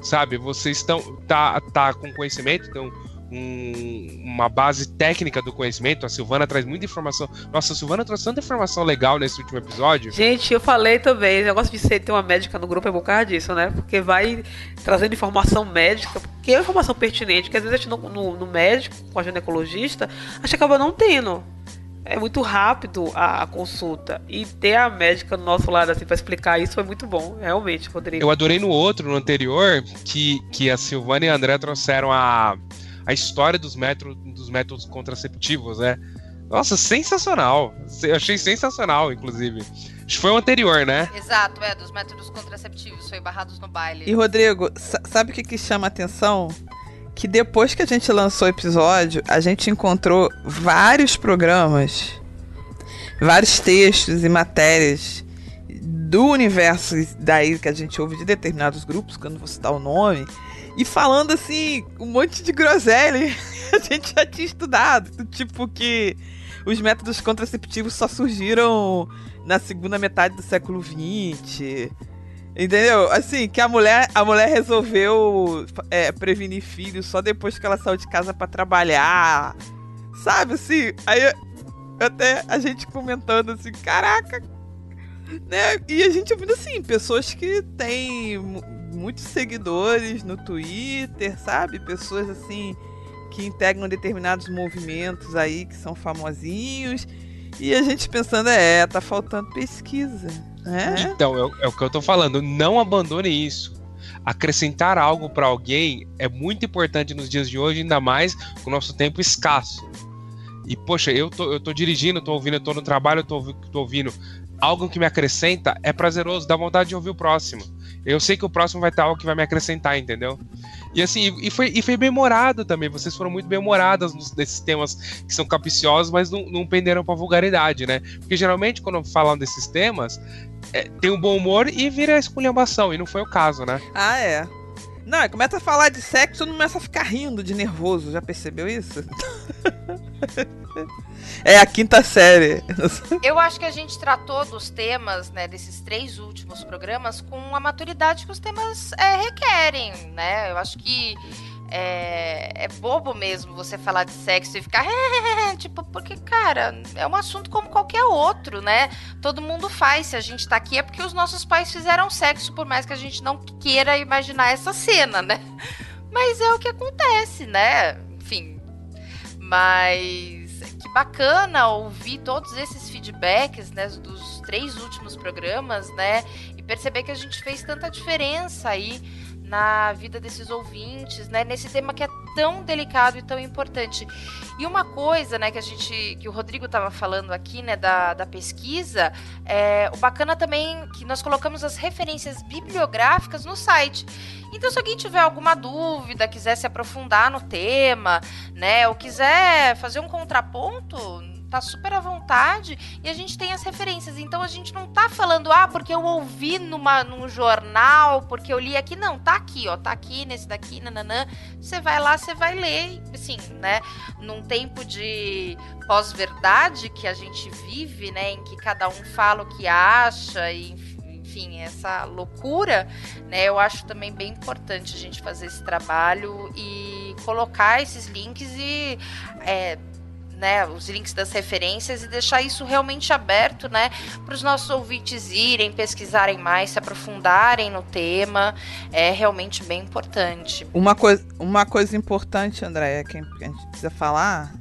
sabe? Vocês estão tá, tá com conhecimento, então um, uma base técnica do conhecimento. A Silvana traz muita informação. Nossa, a Silvana trouxe tanta informação legal nesse último episódio. Gente, eu falei também, o negócio de ser ter uma médica no grupo é por causa disso, né? Porque vai trazendo informação médica, que é informação pertinente, que às vezes a gente no, no, no médico, com a ginecologista, a gente acaba não tendo é muito rápido a, a, consulta. E ter a médica do nosso lado assim para explicar isso foi muito bom, realmente, Rodrigo. Eu adorei no outro, no anterior, que, que a Silvana e a André trouxeram a, a história dos métodos, dos métodos contraceptivos, né? Nossa, sensacional. Eu achei sensacional, inclusive. Acho que foi o anterior, né? Exato, é, dos métodos contraceptivos, foi barrados no baile. E Rodrigo, sabe o que, que chama atenção? Que depois que a gente lançou o episódio, a gente encontrou vários programas, vários textos e matérias do universo daí que a gente ouve de determinados grupos, que eu não vou citar o nome, e falando assim, um monte de groselha a gente já tinha estudado. Tipo que os métodos contraceptivos só surgiram na segunda metade do século XX. Entendeu? Assim, que a mulher, a mulher resolveu é, prevenir filhos só depois que ela saiu de casa para trabalhar. Sabe assim? Aí até a gente comentando assim, caraca. Né? E a gente ouvindo assim, pessoas que têm muitos seguidores no Twitter, sabe? Pessoas assim que integram determinados movimentos aí que são famosinhos. E a gente pensando, é, tá faltando pesquisa. Né? Então, é, é o que eu tô falando. Não abandone isso. Acrescentar algo para alguém é muito importante nos dias de hoje, ainda mais com o nosso tempo escasso. E, poxa, eu tô, eu tô dirigindo, tô ouvindo, eu tô no trabalho, eu tô, tô ouvindo. Algo que me acrescenta é prazeroso, dá vontade de ouvir o próximo eu sei que o próximo vai ter algo que vai me acrescentar, entendeu? E assim, e foi, e foi bem humorado também. Vocês foram muito bem humoradas nesses temas que são capiciosos, mas não, não penderam pra vulgaridade, né? Porque geralmente, quando falam desses temas, é, tem um bom humor e vira esculhambação, e não foi o caso, né? Ah, é. Não, começa a falar de sexo e começa a ficar rindo de nervoso. Já percebeu isso? É a quinta série. Eu acho que a gente tratou dos temas, né, desses três últimos programas com a maturidade que os temas é, requerem, né? Eu acho que é, é, bobo mesmo você falar de sexo e ficar. tipo, porque, cara, é um assunto como qualquer outro, né? Todo mundo faz. Se a gente tá aqui é porque os nossos pais fizeram sexo, por mais que a gente não queira imaginar essa cena, né? Mas é o que acontece, né? Enfim. Mas que bacana ouvir todos esses feedbacks, né, dos três últimos programas, né, e perceber que a gente fez tanta diferença aí na vida desses ouvintes, né, nesse tema que é tão delicado e tão importante. E uma coisa, né, que a gente, que o Rodrigo estava falando aqui, né, da, da pesquisa, é, o bacana também que nós colocamos as referências bibliográficas no site. Então, se alguém tiver alguma dúvida, quiser se aprofundar no tema, né, ou quiser fazer um contraponto, tá super à vontade e a gente tem as referências. Então a gente não tá falando, ah, porque eu ouvi numa, num jornal, porque eu li aqui. Não, tá aqui, ó, tá aqui nesse daqui, nananã. Você vai lá, você vai ler, assim, né? Num tempo de pós-verdade que a gente vive, né? Em que cada um fala o que acha e enfim, essa loucura, né? Eu acho também bem importante a gente fazer esse trabalho e colocar esses links e é, né, os links das referências e deixar isso realmente aberto, né, para os nossos ouvintes irem, pesquisarem mais, se aprofundarem no tema, é realmente bem importante. Uma coisa, uma coisa importante, Andréia, que a gente precisa falar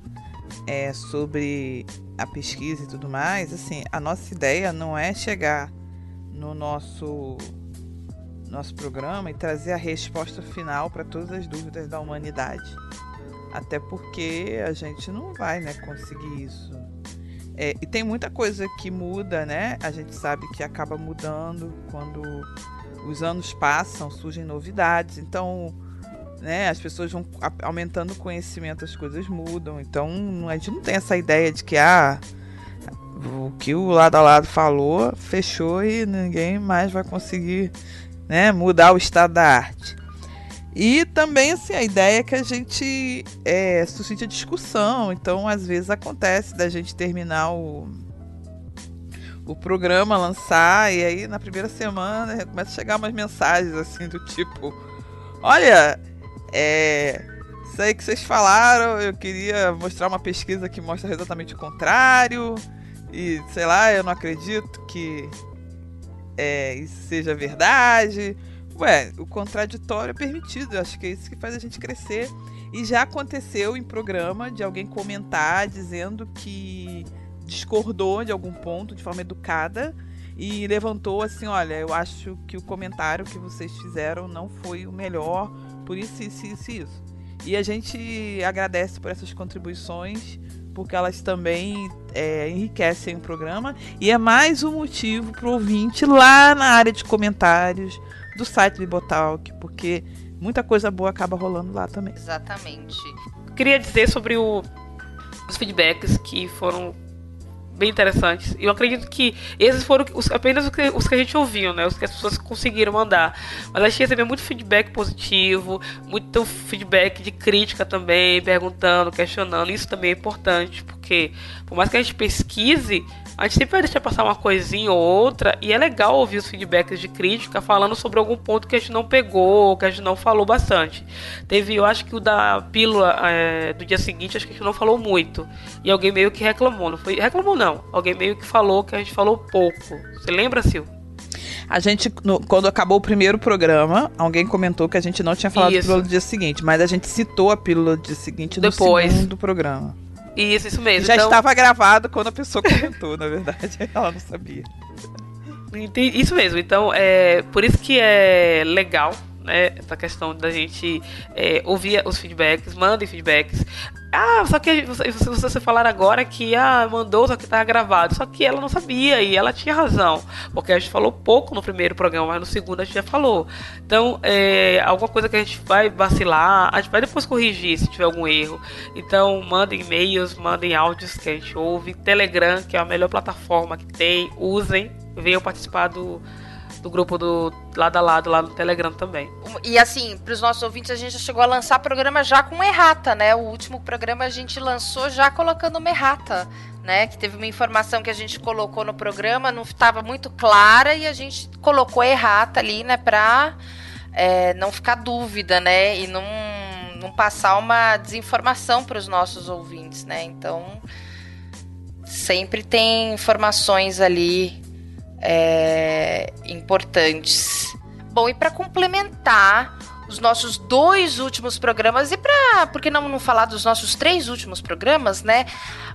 é sobre a pesquisa e tudo mais, assim, a nossa ideia não é chegar no nosso nosso programa e trazer a resposta final para todas as dúvidas da humanidade. Até porque a gente não vai né, conseguir isso. É, e tem muita coisa que muda, né? A gente sabe que acaba mudando quando os anos passam, surgem novidades. Então, né, as pessoas vão aumentando o conhecimento, as coisas mudam. Então, a gente não tem essa ideia de que ah, o que o lado a lado falou fechou e ninguém mais vai conseguir né, mudar o estado da arte. E também, assim, a ideia é que a gente é, suscite a discussão. Então, às vezes acontece da gente terminar o, o programa, lançar, e aí na primeira semana começa a chegar umas mensagens assim do tipo. Olha, é. Isso aí que vocês falaram, eu queria mostrar uma pesquisa que mostra exatamente o contrário. E sei lá, eu não acredito que é, isso seja verdade. Ué, o contraditório é permitido, eu acho que é isso que faz a gente crescer. E já aconteceu em programa de alguém comentar dizendo que discordou de algum ponto de forma educada e levantou assim: olha, eu acho que o comentário que vocês fizeram não foi o melhor, por isso, isso, isso, isso. E a gente agradece por essas contribuições, porque elas também é, enriquecem o programa e é mais um motivo para o ouvinte lá na área de comentários do site Bibotalk, porque muita coisa boa acaba rolando lá também. Exatamente. Queria dizer sobre o, os feedbacks que foram bem interessantes. Eu acredito que esses foram os, apenas os que, os que, a gente ouviu, né? Os que as pessoas conseguiram mandar. Mas a gente recebeu muito feedback positivo, muito feedback de crítica também, perguntando, questionando. Isso também é importante, porque por mais que a gente pesquise, a gente sempre vai deixar passar uma coisinha ou outra, e é legal ouvir os feedbacks de crítica falando sobre algum ponto que a gente não pegou, que a gente não falou bastante. Teve, eu acho que o da pílula é, do dia seguinte, acho que a gente não falou muito. E alguém meio que reclamou, não foi? Reclamou não. Alguém meio que falou que a gente falou pouco. Você lembra, Sil? A gente, no, quando acabou o primeiro programa, alguém comentou que a gente não tinha falado Isso. pílula do dia seguinte, mas a gente citou a pílula do dia seguinte Depois. no segundo programa. Isso, isso mesmo. Já então... estava gravado quando a pessoa comentou, na verdade. Ela não sabia. Isso mesmo. Então, é por isso que é legal né, essa questão da gente é, ouvir os feedbacks, mandem feedbacks. Ah, só que você, você falar agora que ah, mandou, só que estava gravado. Só que ela não sabia e ela tinha razão. Porque a gente falou pouco no primeiro programa, mas no segundo a gente já falou. Então, é, alguma coisa que a gente vai vacilar, a gente vai depois corrigir se tiver algum erro. Então, mandem e-mails, mandem áudios que a gente ouve. Telegram, que é a melhor plataforma que tem, usem. Venham participar do do grupo do lado a lado lá no Telegram também. E assim, para os nossos ouvintes, a gente já chegou a lançar programa já com errata, né? O último programa a gente lançou já colocando uma errata. Né, que teve uma informação que a gente colocou no programa, não estava muito clara e a gente colocou errata ali, né, para é, não ficar dúvida, né, e não, não passar uma desinformação para os nossos ouvintes, né. Então sempre tem informações ali é, importantes. Bom, e para complementar os nossos dois últimos programas e para, por que não, não falar dos nossos três últimos programas, né?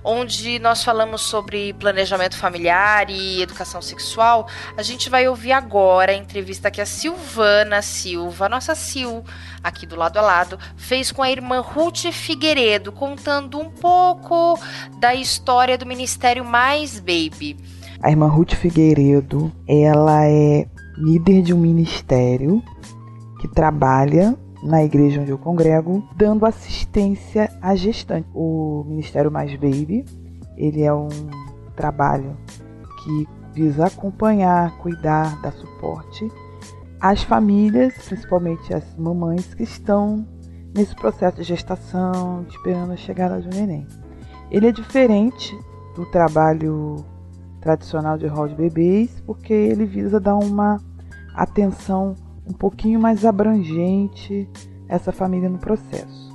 Onde nós falamos sobre planejamento familiar e educação sexual. A gente vai ouvir agora a entrevista que a Silvana Silva, nossa Sil, aqui do lado a lado, fez com a irmã Ruth Figueiredo, contando um pouco da história do Ministério Mais Baby. A irmã Ruth Figueiredo, ela é líder de um ministério que trabalha na igreja onde eu congrego, dando assistência à gestante. O Ministério Mais Baby, ele é um trabalho que visa acompanhar, cuidar, dar suporte às famílias, principalmente as mamães que estão nesse processo de gestação, esperando a chegada do neném. Ele é diferente do trabalho tradicional de rol de bebês, porque ele visa dar uma atenção um pouquinho mais abrangente essa família no processo.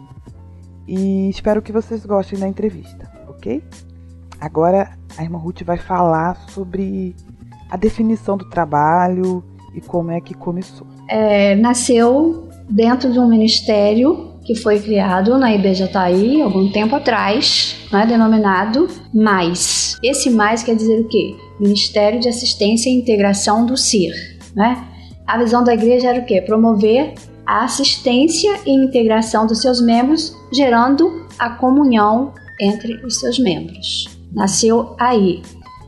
E espero que vocês gostem da entrevista, ok? Agora a irmã Ruth vai falar sobre a definição do trabalho e como é que começou. É, nasceu dentro de um ministério que foi criado na IBJI algum tempo atrás, né, denominado MAIS. Esse MAIS quer dizer o quê? Ministério de Assistência e Integração do CIR. Né? A visão da igreja era o quê? Promover a assistência e integração dos seus membros, gerando a comunhão entre os seus membros. Nasceu aí.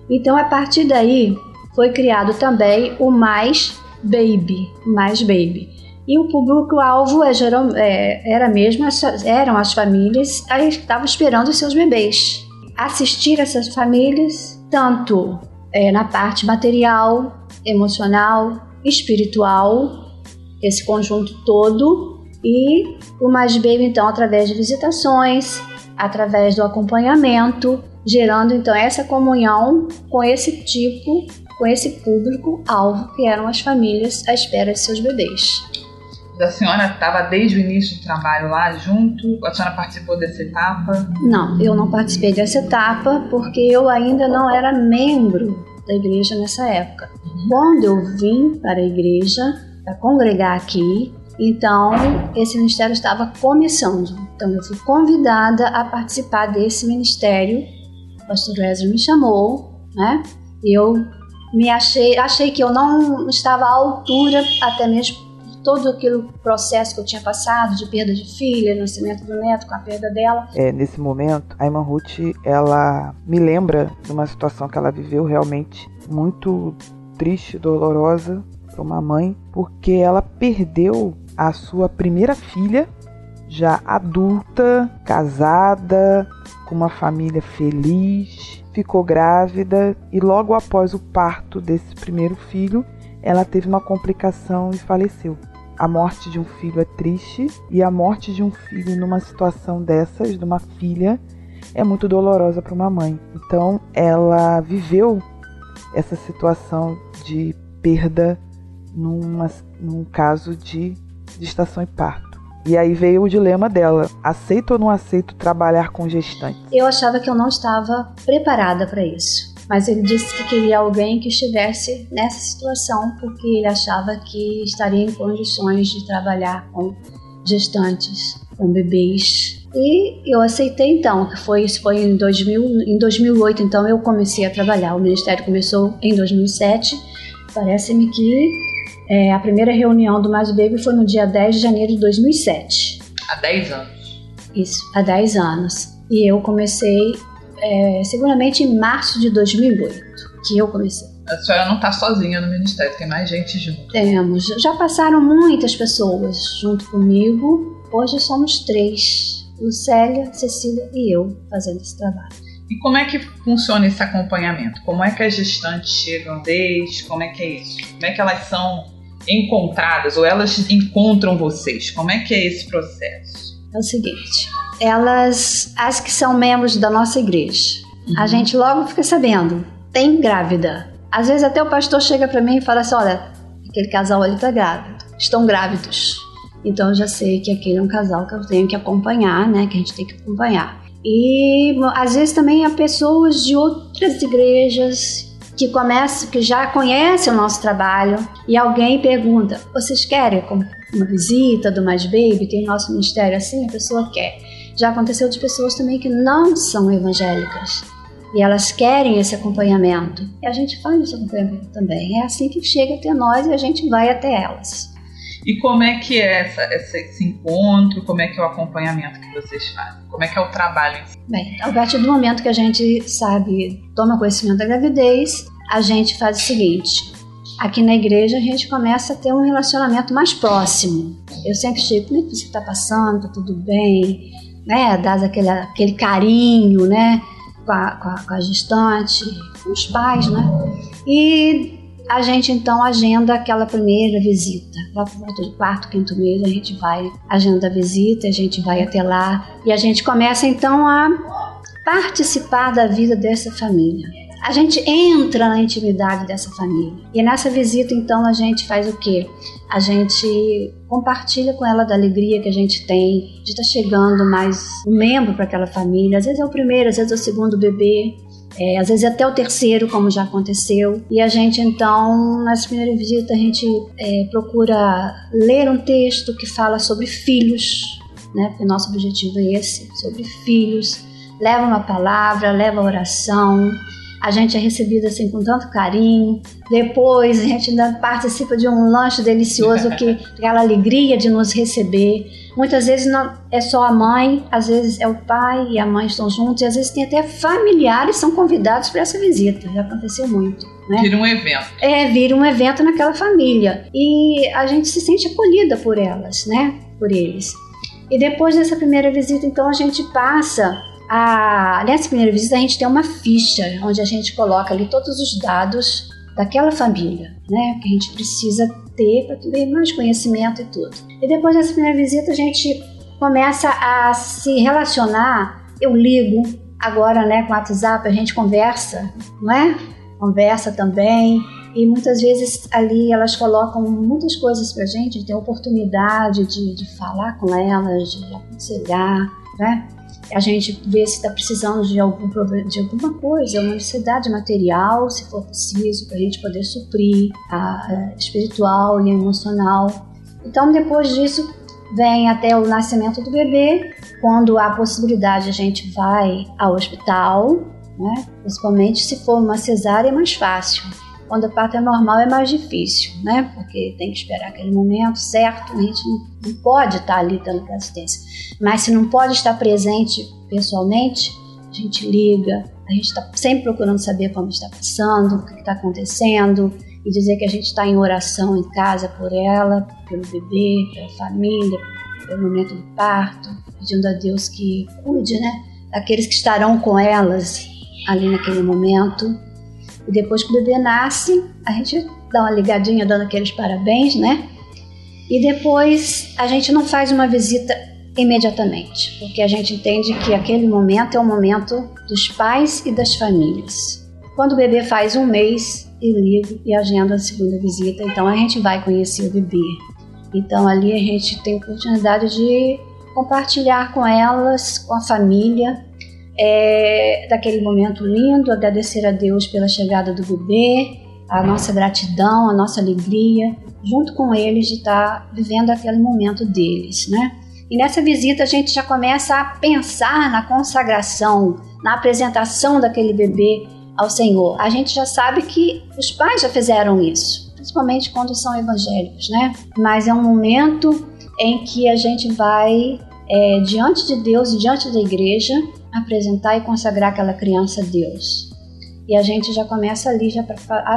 Então, a partir daí, foi criado também o Mais Baby, Mais Baby, e o público-alvo é, é, era mesmo, eram as famílias que estavam esperando os seus bebês. Assistir essas famílias, tanto é, na parte material, emocional, espiritual, esse conjunto todo, e o Mais Baby, então, através de visitações, através do acompanhamento, gerando então essa comunhão com esse tipo, com esse público-alvo que eram as famílias à espera de seus bebês. A senhora estava desde o início do trabalho lá junto? A senhora participou dessa etapa? Não, eu não participei dessa etapa porque eu ainda não era membro da igreja nessa época. Quando eu vim para a igreja, para congregar aqui, então esse ministério estava começando. Então eu fui convidada a participar desse ministério. O pastor Wesley me chamou, né? E eu me achei, achei que eu não estava à altura, até mesmo todo aquele processo que eu tinha passado de perda de filha, nascimento do neto, com a perda dela. É, nesse momento, a irmã Ruth, ela me lembra de uma situação que ela viveu realmente muito triste, dolorosa para uma mãe, porque ela perdeu a sua primeira filha, já adulta, casada, com uma família feliz, ficou grávida e logo após o parto desse primeiro filho, ela teve uma complicação e faleceu. A morte de um filho é triste e a morte de um filho numa situação dessas, de uma filha, é muito dolorosa para uma mãe. Então, ela viveu essa situação de perda numa, num caso de gestação e parto. E aí veio o dilema dela: aceito ou não aceito trabalhar com gestante? Eu achava que eu não estava preparada para isso. Mas ele disse que queria alguém que estivesse nessa situação, porque ele achava que estaria em condições de trabalhar com gestantes, com bebês. E eu aceitei então, que foi isso foi em 2000, em 2008, então eu comecei a trabalhar. O ministério começou em 2007. Parece-me que é, a primeira reunião do Mais Baby foi no dia 10 de janeiro de 2007. Há 10 anos. Isso, há 10 anos. E eu comecei é, seguramente em março de 2008, que eu comecei. A senhora não está sozinha no ministério, tem mais gente junto. Temos. Já passaram muitas pessoas junto comigo. Hoje somos três: Lucélia, Cecília e eu fazendo esse trabalho. E como é que funciona esse acompanhamento? Como é que as gestantes chegam desde? Como é que é isso? Como é que elas são encontradas ou elas encontram vocês? Como é que é esse processo? É o seguinte, elas, as que são membros da nossa igreja, uhum. a gente logo fica sabendo, tem grávida. Às vezes até o pastor chega para mim e fala assim, olha, aquele casal ali tá grávido, estão grávidos. Então eu já sei que aquele é um casal que eu tenho que acompanhar, né, que a gente tem que acompanhar. E às vezes também há pessoas de outras igrejas que começa, que já conhece o nosso trabalho e alguém pergunta: vocês querem uma visita do Mais Baby? Tem o nosso ministério assim? A pessoa quer. Já aconteceu de pessoas também que não são evangélicas e elas querem esse acompanhamento. E a gente faz esse acompanhamento também. É assim que chega até nós e a gente vai até elas. E como é que é essa, esse encontro? Como é que é o acompanhamento que vocês fazem? Como é que é o trabalho? Bem, a partir do momento que a gente sabe, toma conhecimento da gravidez, a gente faz o seguinte: aqui na igreja a gente começa a ter um relacionamento mais próximo. Eu sempre chego, como é que você está passando? Tá tudo bem? Né? Dá aquele, aquele carinho, né? Com a, com, a, com a gestante, com os pais, né? E a gente então agenda aquela primeira visita. Lá por volta do quarto, quinto mês, a gente vai, agenda a visita, a gente vai até lá e a gente começa então a participar da vida dessa família. A gente entra na intimidade dessa família. E nessa visita, então, a gente faz o quê? A gente compartilha com ela da alegria que a gente tem de estar tá chegando mais um membro para aquela família. Às vezes é o primeiro, às vezes é o segundo bebê. É, às vezes até o terceiro, como já aconteceu. E a gente, então, nessa primeira visita, a gente é, procura ler um texto que fala sobre filhos, né? Porque nosso objetivo é esse, sobre filhos. Leva uma palavra, leva oração, a gente é recebido assim com tanto carinho. Depois a gente ainda participa de um lanche delicioso que aquela alegria de nos receber. Muitas vezes não é só a mãe, às vezes é o pai e a mãe estão juntos, e às vezes tem até familiares são convidados para essa visita. Já aconteceu muito. Né? Vira um evento. É, vira um evento naquela família. E a gente se sente acolhida por elas, né? Por eles. E depois dessa primeira visita, então, a gente passa a, nessa primeira visita, a gente tem uma ficha onde a gente coloca ali todos os dados daquela família, né? Que a gente precisa ter para ter mais conhecimento e tudo. E depois dessa primeira visita, a gente começa a se relacionar. Eu ligo agora, né, com o WhatsApp, a gente conversa, não é? Conversa também. E muitas vezes ali elas colocam muitas coisas pra gente, tem oportunidade de, de falar com elas, de aconselhar, né? A gente vê se está precisando de, algum, de alguma coisa, uma necessidade material, se for preciso, para a gente poder suprir a, a espiritual e emocional. Então, depois disso, vem até o nascimento do bebê. Quando há possibilidade, a gente vai ao hospital, né? principalmente se for uma cesárea, é mais fácil. Quando o parto é normal é mais difícil, né? Porque tem que esperar aquele momento certo, a gente não pode estar ali dando assistência. Mas se não pode estar presente pessoalmente, a gente liga, a gente está sempre procurando saber como está passando, o que está acontecendo, e dizer que a gente está em oração em casa por ela, pelo bebê, pela família, pelo momento do parto, pedindo a Deus que cuide, né? Daqueles que estarão com elas ali naquele momento e depois que o bebê nasce, a gente dá uma ligadinha dando aqueles parabéns, né? E depois a gente não faz uma visita imediatamente, porque a gente entende que aquele momento é o momento dos pais e das famílias. Quando o bebê faz um mês, eu ligo e agendo a segunda visita, então a gente vai conhecer o bebê. Então ali a gente tem oportunidade de compartilhar com elas, com a família, é, daquele momento lindo, agradecer a Deus pela chegada do bebê, a nossa gratidão, a nossa alegria, junto com eles de estar vivendo aquele momento deles, né? E nessa visita a gente já começa a pensar na consagração, na apresentação daquele bebê ao Senhor. A gente já sabe que os pais já fizeram isso, principalmente quando são evangélicos, né? Mas é um momento em que a gente vai é, diante de Deus e diante da igreja apresentar e consagrar aquela criança a Deus. E a gente já começa ali já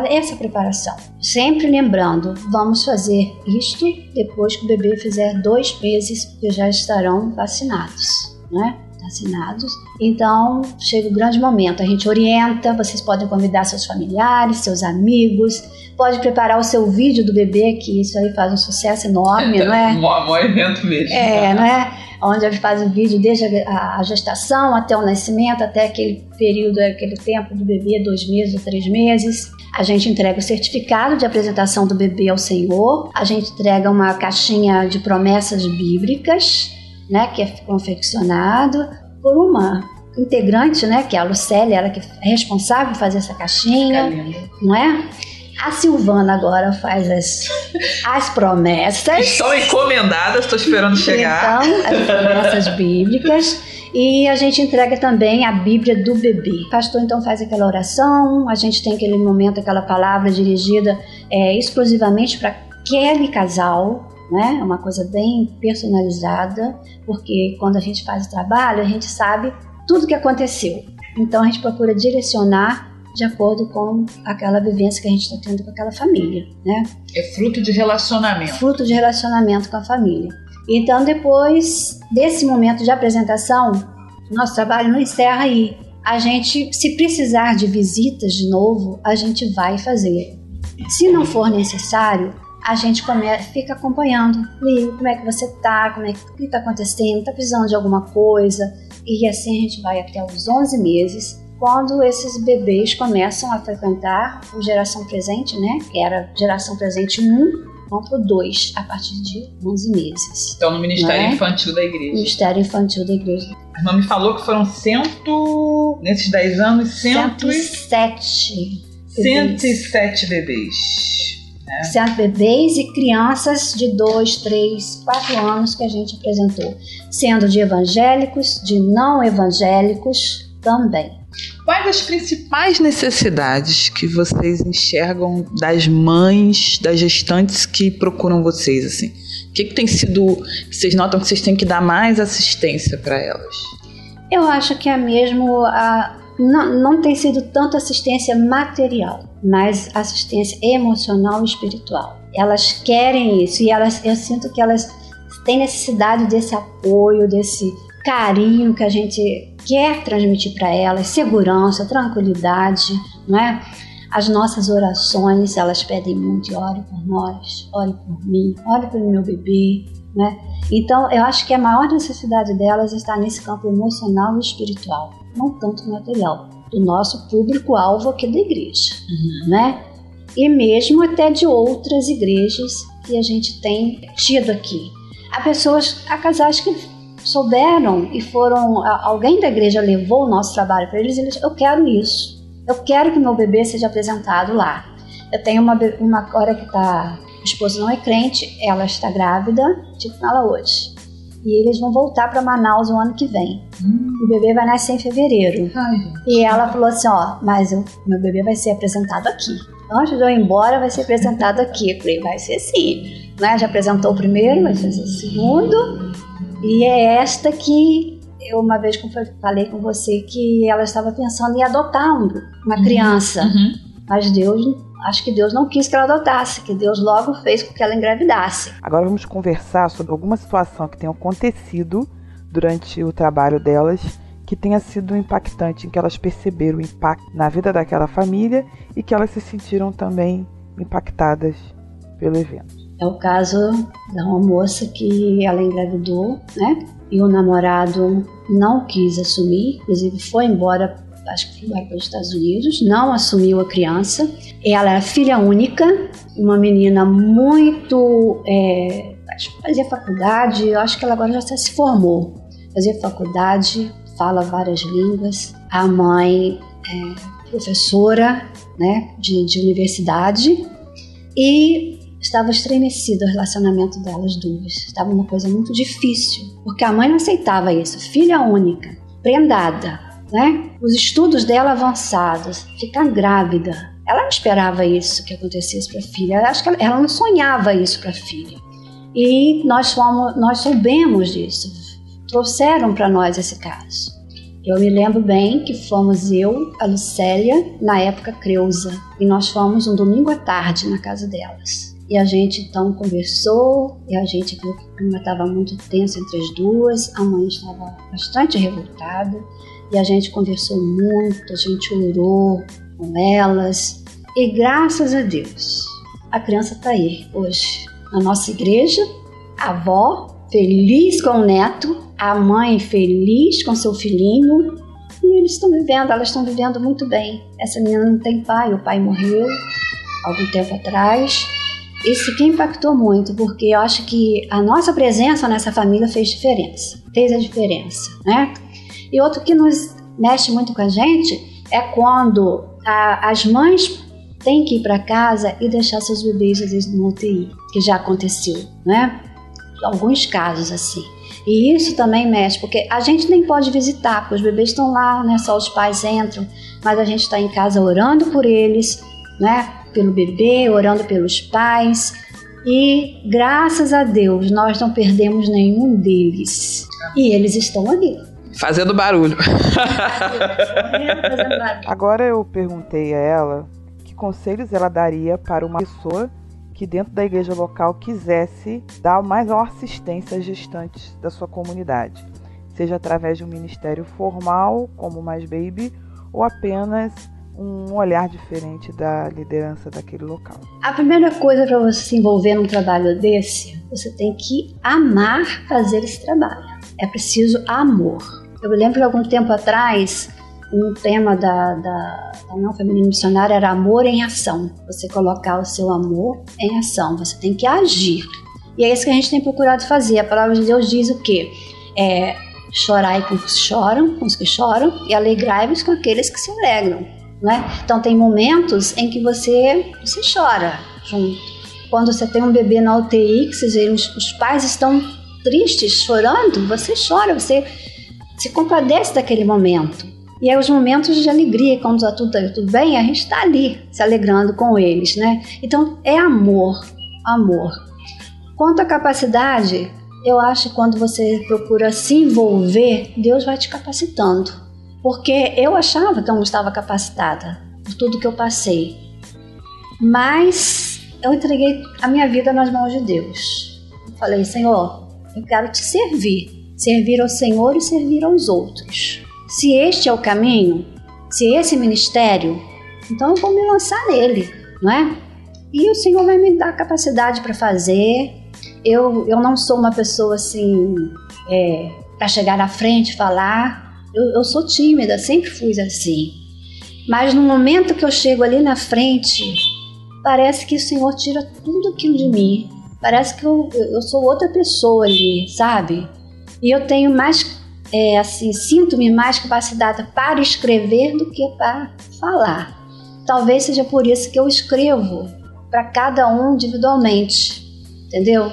essa preparação. Sempre lembrando, vamos fazer isto depois que o bebê fizer dois meses, que já estarão vacinados, né? Vacinados. Então chega o grande momento. A gente orienta, vocês podem convidar seus familiares, seus amigos, pode preparar o seu vídeo do bebê, que isso aí faz um sucesso enorme, não é? Um evento mesmo. É, não é? Onde ele faz o vídeo desde a, gestação até o nascimento, até aquele período, aquele tempo do bebê, dois meses ou três meses. A gente entrega o certificado de apresentação do bebê ao Senhor, a gente entrega uma caixinha de promessas bíblicas, né, que é confeccionado por uma integrante, né, que é a Lucélia, ela que é responsável por fazer essa caixinha, não é? A Silvana agora faz as, as promessas. Estão encomendadas, estou esperando chegar. Então, as promessas bíblicas. E a gente entrega também a Bíblia do bebê. O pastor então faz aquela oração, a gente tem aquele momento, aquela palavra dirigida é, exclusivamente para aquele casal, né? É uma coisa bem personalizada, porque quando a gente faz o trabalho, a gente sabe tudo o que aconteceu. Então a gente procura direcionar de acordo com aquela vivência que a gente está tendo com aquela família, né? É fruto de relacionamento. Fruto de relacionamento com a família. Então, depois desse momento de apresentação, nosso trabalho não encerra aí. A gente, se precisar de visitas de novo, a gente vai fazer. Se não for necessário, a gente come, fica acompanhando. Liga, como é que você tá? Como é que está acontecendo? Está precisando de alguma coisa? E assim a gente vai até os 11 meses quando esses bebês começam a frequentar o geração presente, né? Que era geração presente 1, vão para o 2 a partir de 11 meses. Então, no Ministério né? Infantil da Igreja. Ministério Infantil da Igreja. A irmã me falou que foram cento, nesses 10 anos, cento 107 bebês. 107 bebês. Né? 100 bebês e crianças de 2, 3, 4 anos que a gente apresentou, sendo de evangélicos, de não evangélicos também. Quais as principais necessidades que vocês enxergam das mães, das gestantes que procuram vocês assim? O que, que tem sido vocês notam que vocês têm que dar mais assistência para elas? Eu acho que é mesmo a não, não tem sido tanto assistência material, mas assistência emocional e espiritual. Elas querem isso e elas, eu sinto que elas têm necessidade desse apoio, desse carinho que a gente quer transmitir para elas, segurança, tranquilidade, né? As nossas orações, elas pedem muito, ore por nós, ore por mim, ore pelo meu bebê, né? Então, eu acho que a maior necessidade delas está nesse campo emocional e espiritual, não tanto material, do nosso público-alvo aqui da igreja, uhum. né? e mesmo até de outras igrejas que a gente tem tido aqui. Há pessoas, há casais que souberam e foram, alguém da igreja levou o nosso trabalho para eles e eles, eu quero isso, eu quero que meu bebê seja apresentado lá. Eu tenho uma, uma agora que tá, o esposo não é crente, ela está grávida, tipo ela hoje. E eles vão voltar para Manaus o ano que vem. Hum. O bebê vai nascer em fevereiro. Ai, e ela falou assim: Ó, mas o meu bebê vai ser apresentado aqui. Antes de eu ir embora, vai ser apresentado aqui. Eu falei: vai ser sim. Né? Já apresentou o primeiro, vai fazer o segundo. E é esta que eu uma vez falei com você que ela estava pensando em adotar uma uhum. criança. Uhum. Mas Deus acho que Deus não quis que ela adotasse, que Deus logo fez com que ela engravidasse. Agora vamos conversar sobre alguma situação que tenha acontecido durante o trabalho delas que tenha sido impactante, em que elas perceberam o impacto na vida daquela família e que elas se sentiram também impactadas pelo evento. É o caso da uma moça que ela engravidou, né? E o namorado não quis assumir, inclusive foi embora acho que foi para os Estados Unidos, não assumiu a criança. Ela era filha única, uma menina muito. É, fazia faculdade, acho que ela agora já se formou. Fazia faculdade, fala várias línguas. A mãe é professora né, de, de universidade e estava estremecido o relacionamento delas duas. Estava uma coisa muito difícil, porque a mãe não aceitava isso. Filha única, prendada, né? Os estudos dela avançados, ficar grávida. Ela não esperava isso que acontecesse para a filha. Acho que ela, ela não sonhava isso para a filha. E nós fomos, nós soubemos disso. Trouxeram para nós esse caso. Eu me lembro bem que fomos eu, a Lucélia, na época Creuza, e nós fomos um domingo à tarde na casa delas. E a gente então conversou, e a gente viu que o clima estava muito tenso entre as duas, a mãe estava bastante revoltada, e a gente conversou muito, a gente orou com elas. E graças a Deus a criança está aí hoje na nossa igreja, a avó feliz com o neto, a mãe feliz com seu filhinho. E eles estão vivendo, elas estão vivendo muito bem. Essa menina não tem pai, o pai morreu algum tempo atrás. Isso que impactou muito, porque eu acho que a nossa presença nessa família fez diferença, fez a diferença, né? E outro que nos mexe muito com a gente é quando a, as mães têm que ir para casa e deixar seus bebês às vezes no UTI, que já aconteceu, né? Alguns casos assim. E isso também mexe, porque a gente nem pode visitar, porque os bebês estão lá, né? Só os pais entram, mas a gente está em casa orando por eles, né? Pelo bebê, orando pelos pais. E graças a Deus nós não perdemos nenhum deles. E eles estão ali. Fazendo barulho. Agora eu perguntei a ela que conselhos ela daria para uma pessoa que dentro da igreja local quisesse dar mais uma assistência às gestantes da sua comunidade, seja através de um ministério formal, como Mais Baby, ou apenas um olhar diferente da liderança daquele local. A primeira coisa para você se envolver num trabalho desse, você tem que amar fazer esse trabalho. É preciso amor. Eu me lembro que algum tempo atrás, um tema da, da, da União Feminina Missionária era amor em ação. Você colocar o seu amor em ação, você tem que agir. E é isso que a gente tem procurado fazer. A palavra de Deus diz o quê? É, chorai com os que choram, com os que choram, e alegrai-vos com aqueles que se alegram. Né? Então tem momentos em que você, você chora junto. Quando você tem um bebê na UTI, que vocês veem, os, os pais estão tristes, chorando, você chora, você se compadece daquele momento. E é os momentos de alegria, quando está tudo, tudo bem, a gente está ali se alegrando com eles, né? Então é amor, amor. Quanto à capacidade, eu acho que quando você procura se envolver, Deus vai te capacitando. Porque eu achava que eu não estava capacitada por tudo que eu passei. Mas eu entreguei a minha vida nas mãos de Deus. Eu falei, Senhor, eu quero te servir servir ao Senhor e servir aos outros. Se este é o caminho, se esse ministério, então eu vou me lançar nele, não é? E o Senhor vai me dar capacidade para fazer. Eu, eu não sou uma pessoa assim, é, para chegar na frente e falar. Eu, eu sou tímida, sempre fui assim. Mas no momento que eu chego ali na frente, parece que o Senhor tira tudo aquilo de mim. Parece que eu, eu sou outra pessoa ali, sabe? E eu tenho mais, é, assim, sinto-me mais capacitada para escrever do que para falar. Talvez seja por isso que eu escrevo para cada um individualmente, entendeu?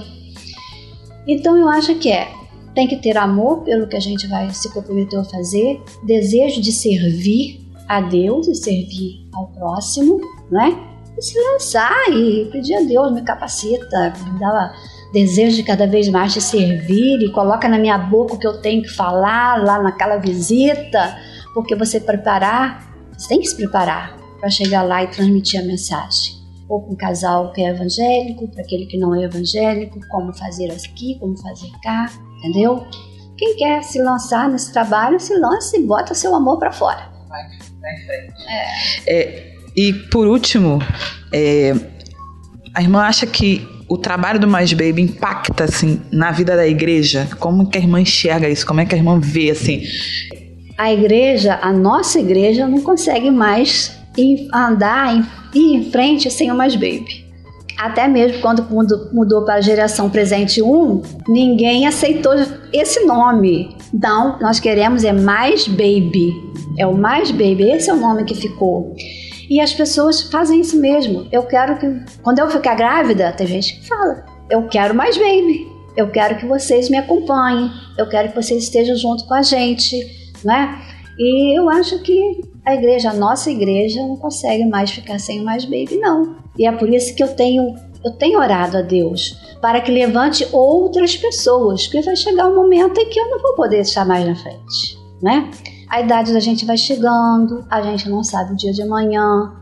Então eu acho que é tem que ter amor pelo que a gente vai se comprometer a fazer, desejo de servir a Deus e servir ao próximo, não é? E se lançar e pedir a Deus, me capacita, me dá desejo de cada vez mais te servir e coloca na minha boca o que eu tenho que falar lá naquela visita, porque você preparar, você tem que se preparar para chegar lá e transmitir a mensagem. Ou para um casal que é evangélico, para aquele que não é evangélico, como fazer aqui, como fazer cá, entendeu? Quem quer se lançar nesse trabalho, se lança e bota seu amor para fora. Vai, vai em frente. É. É, e por último, é, a irmã acha que o trabalho do Mais Baby impacta assim na vida da igreja? Como que a irmã enxerga isso? Como é que a irmã vê assim? A igreja, a nossa igreja, não consegue mais andar e ir em frente sem o Mais Baby. Até mesmo quando mudou para a geração presente 1, ninguém aceitou esse nome. Então, nós queremos é Mais Baby. É o Mais Baby, esse é o nome que ficou. E as pessoas fazem isso mesmo. Eu quero que. Quando eu ficar grávida, tem gente que fala: Eu quero mais baby. Eu quero que vocês me acompanhem. Eu quero que vocês estejam junto com a gente. Né? E eu acho que a igreja, a nossa igreja, não consegue mais ficar sem mais baby, não. E é por isso que eu tenho, eu tenho orado a Deus para que levante outras pessoas, porque vai chegar um momento em que eu não vou poder estar mais na frente, né? A idade da gente vai chegando, a gente não sabe o dia de amanhã.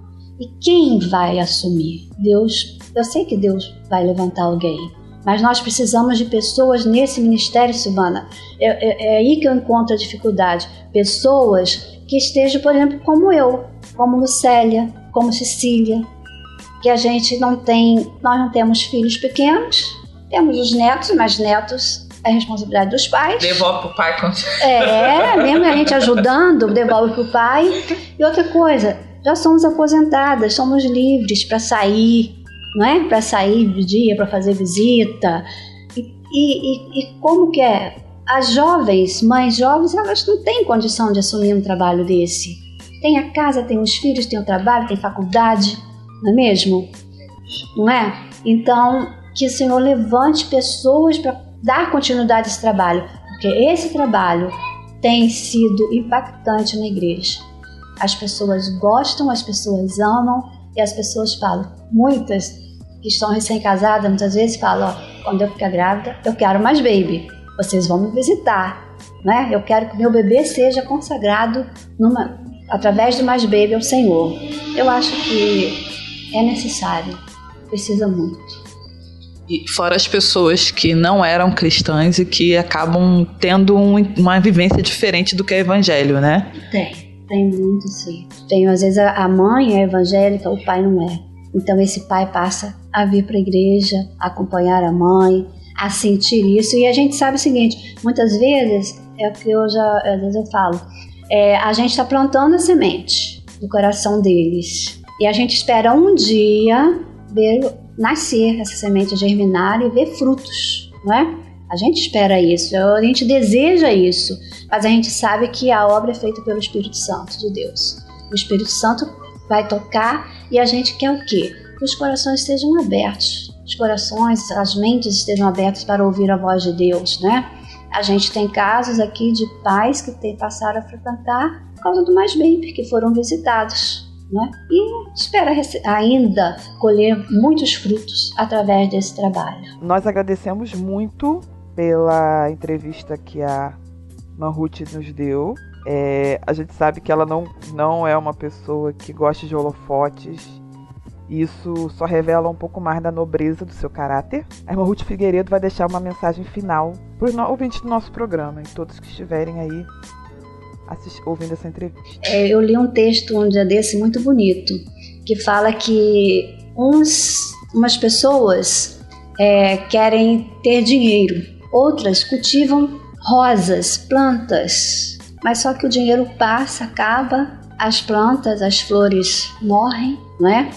E quem vai assumir? Deus, eu sei que Deus vai levantar alguém, mas nós precisamos de pessoas nesse ministério, Silvana. É, é, é aí que eu encontro a dificuldade. Pessoas que estejam, por exemplo, como eu, como Lucélia, como Cecília, que a gente não tem, nós não temos filhos pequenos, temos os netos, mas netos é responsabilidade dos pais. Devolve pro pai. É, mesmo a gente ajudando, devolve pro pai. E outra coisa, já somos aposentadas, somos livres para sair, não é? Para sair de dia, para fazer visita. E, e, e, como que é? As jovens, mães jovens, elas não têm condição de assumir um trabalho desse. Tem a casa, tem os filhos, tem o trabalho, tem faculdade, não é mesmo? Não é? Então, que o Senhor levante pessoas para dar continuidade a esse trabalho, porque esse trabalho tem sido impactante na igreja. As pessoas gostam, as pessoas amam e as pessoas falam. Muitas que estão recém-casadas muitas vezes falam: ó, quando eu ficar grávida, eu quero mais baby. Vocês vão me visitar, né? Eu quero que meu bebê seja consagrado numa, através do mais baby ao Senhor. Eu acho que é necessário, precisa muito. E fora as pessoas que não eram cristãs e que acabam tendo um, uma vivência diferente do que é evangelho, né? Tem, tem muito sim. Tem, às vezes a mãe é evangélica, o pai não é. Então esse pai passa a vir para a igreja, a acompanhar a mãe, a sentir isso. E a gente sabe o seguinte: muitas vezes, é o que eu já, às vezes eu falo, é, a gente está plantando a semente no coração deles. E a gente espera um dia ver nascer, essa semente germinar e ver frutos, não é? A gente espera isso, a gente deseja isso, mas a gente sabe que a obra é feita pelo Espírito Santo de Deus. O Espírito Santo vai tocar e a gente quer o quê? Que os corações estejam abertos, os corações, as mentes estejam abertas para ouvir a voz de Deus, né? A gente tem casos aqui de pais que tem, passaram a frequentar por causa do Mais Baby, que foram visitados né? e espera ainda colher muitos frutos através desse trabalho. Nós agradecemos muito pela entrevista que a Manhut nos deu. É, a gente sabe que ela não, não é uma pessoa que gosta de holofotes. Isso só revela um pouco mais da nobreza do seu caráter. A irmã Ruth Figueiredo vai deixar uma mensagem final para os ouvintes do nosso programa e todos que estiverem aí ouvindo essa entrevista? É, eu li um texto um dia desse muito bonito que fala que uns, umas pessoas é, querem ter dinheiro, outras cultivam rosas, plantas, mas só que o dinheiro passa, acaba, as plantas, as flores morrem, não é?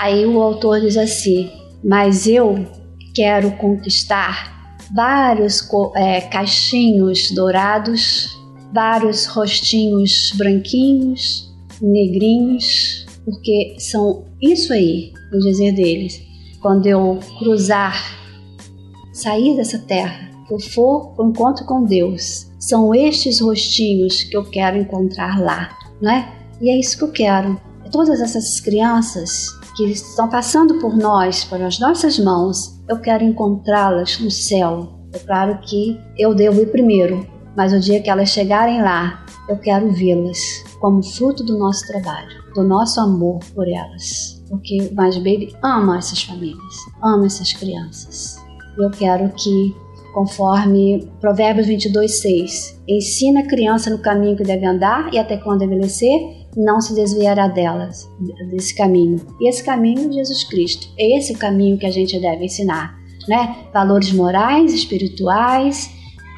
Aí o autor diz assim: Mas eu quero conquistar vários é, caixinhos dourados, vários rostinhos branquinhos, negrinhos, porque são isso aí, o dizer deles. Quando eu cruzar, sair dessa terra, eu for para o encontro com Deus, são estes rostinhos que eu quero encontrar lá, não é? E é isso que eu quero. Todas essas crianças que estão passando por nós, pelas nossas mãos, eu quero encontrá-las no céu. É claro que eu devo ir primeiro, mas o dia que elas chegarem lá, eu quero vê-las como fruto do nosso trabalho, do nosso amor por elas. Porque o Mais Baby ama essas famílias, ama essas crianças. Eu quero que, conforme Provérbios 22, 6, ensina a criança no caminho que deve andar e até quando envelhecer, não se desviará delas, desse caminho. E esse caminho Jesus Cristo. É esse o caminho que a gente deve ensinar, né? Valores morais, espirituais,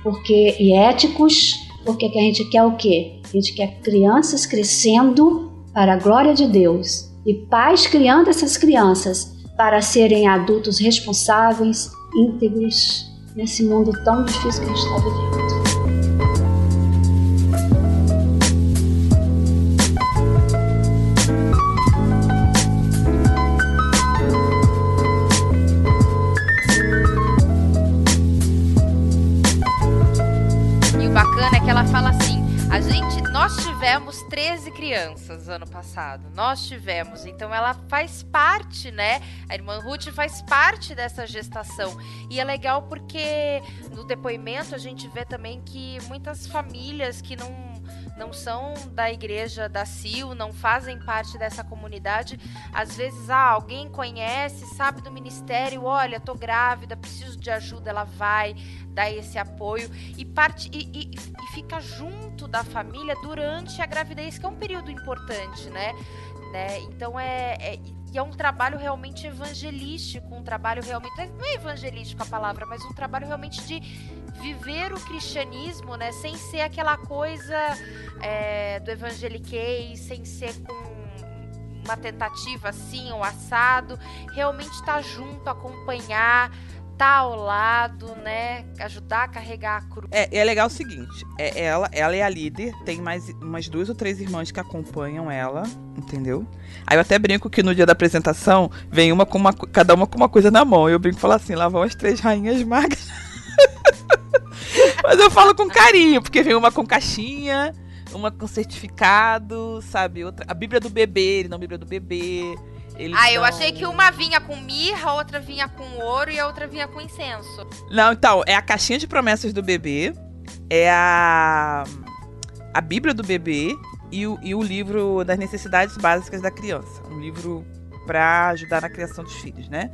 porque e éticos, porque que a gente quer o quê? A gente quer crianças crescendo para a glória de Deus e pais criando essas crianças para serem adultos responsáveis, íntegros nesse mundo tão difícil que a gente está vivendo. Crianças ano passado. Nós tivemos. Então ela faz parte, né? A irmã Ruth faz parte dessa gestação. E é legal porque no depoimento a gente vê também que muitas famílias que não não são da igreja da CIL, não fazem parte dessa comunidade, às vezes ah, alguém conhece, sabe do ministério, olha, tô grávida, preciso de ajuda, ela vai dar esse apoio e parte e, e, e fica junto da família durante a gravidez, que é um período importante, né? né? Então é, é e é um trabalho realmente evangelístico, um trabalho realmente. Não é evangelístico a palavra, mas um trabalho realmente de viver o cristianismo, né? Sem ser aquela coisa é, do evangeliquez, sem ser com uma tentativa assim ou assado. Realmente estar tá junto, acompanhar tá ao lado, né? Ajudar a carregar a cruz. É, é legal o seguinte: é ela, ela é a líder, tem mais umas duas ou três irmãs que acompanham ela, entendeu? Aí eu até brinco que no dia da apresentação vem uma com uma, cada uma com uma coisa na mão. Eu brinco e falo assim: lá vão as três rainhas magras. Mas eu falo com carinho, porque vem uma com caixinha, uma com certificado, sabe? Outra, a Bíblia do bebê, não a Bíblia do bebê. Eles ah, eu achei que uma vinha com mirra, outra vinha com ouro e a outra vinha com incenso. Não, então, é a caixinha de promessas do bebê, é a, a Bíblia do bebê e o, e o livro das necessidades básicas da criança. Um livro para ajudar na criação dos filhos, né?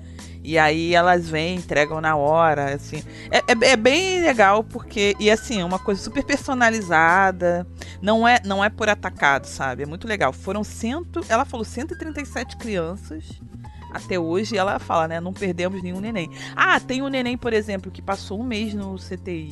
E aí elas vêm, entregam na hora, assim. É, é, é, bem legal porque e assim, é uma coisa super personalizada, não é não é por atacado, sabe? É muito legal. Foram cento, ela falou 137 crianças até hoje, e ela fala, né, não perdemos nenhum neném. Ah, tem um neném, por exemplo, que passou um mês no CTI,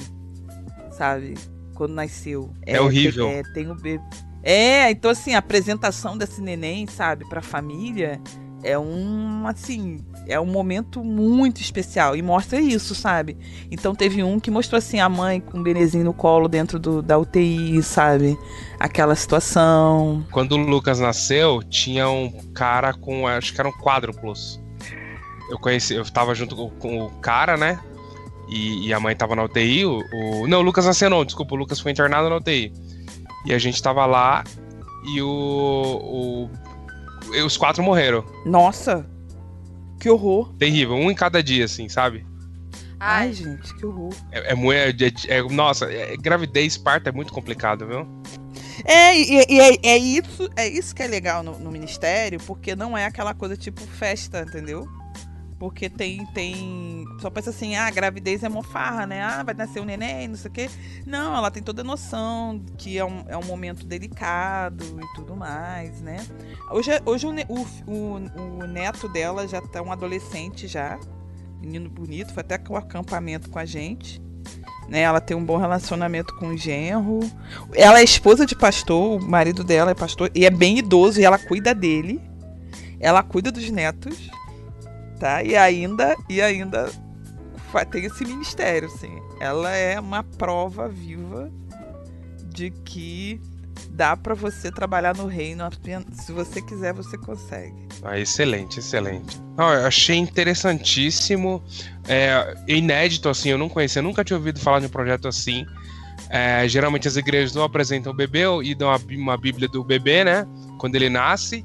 sabe? Quando nasceu. É, é horrível. É, tem o bebê. É, então assim, a apresentação desse neném, sabe, pra família é um, assim, é um momento muito especial e mostra isso, sabe? Então teve um que mostrou assim a mãe com o benezinho no colo dentro do, da UTI, sabe? Aquela situação. Quando o Lucas nasceu, tinha um cara com, acho que eram quádruplos. Eu conheci, eu tava junto com, com o cara, né? E, e, a mãe tava na UTI. O, o, não, o Lucas nasceu não, desculpa, o Lucas foi internado na UTI. E a gente tava lá e o, o os quatro morreram. Nossa! Que horror. Terrível, um em cada dia, assim, sabe? Ai, gente, que horror. É, é, é, é nossa, é, gravidez, parto é muito complicado, viu? É, e, e é, é, isso, é isso que é legal no, no, ministério, porque não é aquela coisa tipo festa, entendeu? Porque tem, tem. Só pensa assim, ah, gravidez é mofarra, né? Ah, vai nascer um neném, não sei o quê. Não, ela tem toda a noção que é um, é um momento delicado e tudo mais, né? Hoje, hoje o, o, o neto dela já tá um adolescente já. Menino bonito, foi até com o acampamento com a gente. Né, ela tem um bom relacionamento com o genro. Ela é esposa de pastor, o marido dela é pastor, e é bem idoso e ela cuida dele. ela cuida dos netos, tá? E ainda, e ainda tem esse ministério, assim. Ela é uma prova viva de que dá para você trabalhar no reino se você quiser você consegue. Ah, excelente excelente. Ah, eu achei interessantíssimo. É, inédito assim eu não conhecia nunca tinha ouvido falar de um projeto assim. É, geralmente as igrejas não apresentam o bebê e dão uma, uma bíblia do bebê né? Quando ele nasce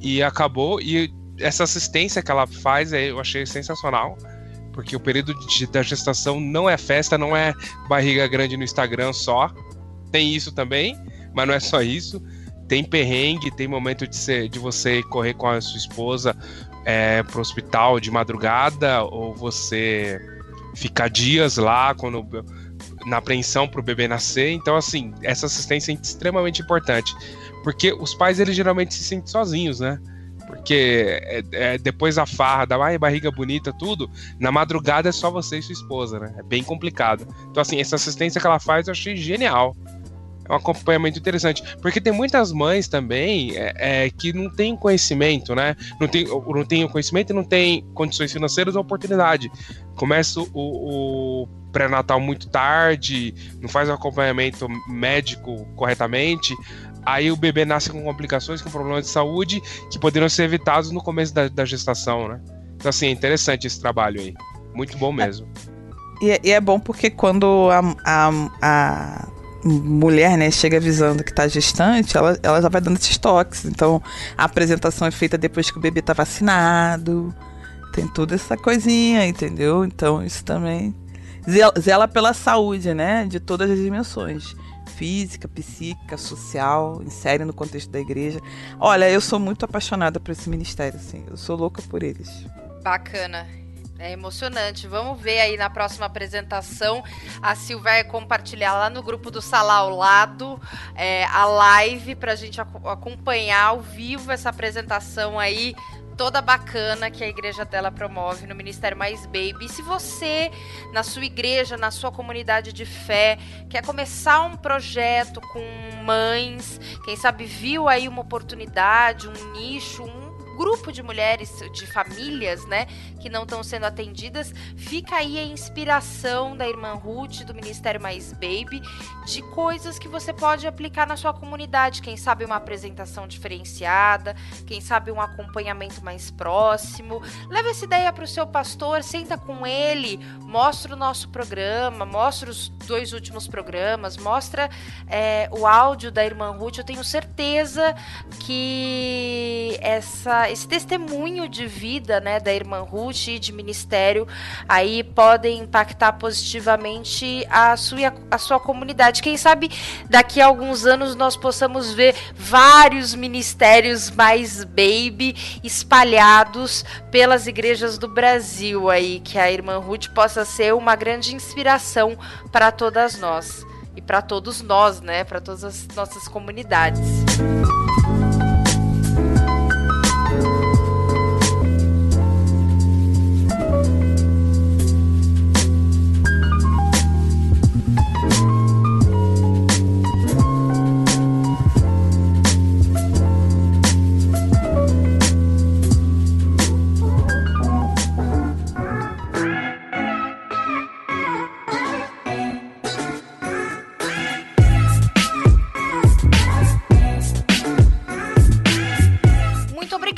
e acabou. E essa assistência que ela faz eu achei sensacional porque o período de, da gestação não é festa, não é barriga grande no Instagram só. Tem isso também, mas não é só isso. Tem perrengue, tem momento de, ser, de você correr com a sua esposa é, pro hospital de madrugada, ou você ficar dias lá quando na apreensão para o bebê nascer. Então, assim, essa assistência é extremamente importante. Porque os pais, eles geralmente se sentem sozinhos, né? Porque é, é, depois da farra, da ai, barriga bonita, tudo, na madrugada é só você e sua esposa, né? É bem complicado. Então, assim, essa assistência que ela faz eu achei genial. É um acompanhamento interessante. Porque tem muitas mães também é, é, que não têm conhecimento, né? Não tem, não tem o conhecimento e não tem condições financeiras ou oportunidade. Começa o, o pré-natal muito tarde, não faz o acompanhamento médico corretamente. Aí o bebê nasce com complicações, com problemas de saúde que poderiam ser evitados no começo da, da gestação, né? Então, assim, é interessante esse trabalho aí. Muito bom mesmo. E, é, e é bom porque quando a, a, a mulher, né, chega avisando que tá gestante, ela, ela já vai dando esses toques. Então, a apresentação é feita depois que o bebê tá vacinado. Tem toda essa coisinha, entendeu? Então, isso também zela pela saúde, né, de todas as dimensões física, psíquica, social, insere no contexto da igreja. Olha, eu sou muito apaixonada por esse ministério, assim. Eu sou louca por eles. Bacana. É emocionante. Vamos ver aí na próxima apresentação. A Sil vai compartilhar lá no grupo do Sala ao lado é, a live para a gente acompanhar ao vivo essa apresentação aí toda bacana que a igreja dela promove no Ministério Mais Baby. E se você, na sua igreja, na sua comunidade de fé, quer começar um projeto com mães, quem sabe viu aí uma oportunidade, um nicho, um grupo de mulheres, de famílias, né, que não estão sendo atendidas, fica aí a inspiração da irmã Ruth, do Ministério Mais Baby, de coisas que você pode aplicar na sua comunidade. Quem sabe uma apresentação diferenciada, quem sabe um acompanhamento mais próximo. Leva essa ideia para o seu pastor, senta com ele, mostra o nosso programa, mostra os dois últimos programas, mostra é, o áudio da irmã Ruth. Eu tenho certeza que essa esse testemunho de vida né, da irmã Ruth e de ministério aí podem impactar positivamente a sua, a sua comunidade. Quem sabe daqui a alguns anos nós possamos ver vários ministérios mais baby espalhados pelas igrejas do Brasil aí, que a irmã Ruth possa ser uma grande inspiração para todas nós e para todos nós, né, para todas as nossas comunidades.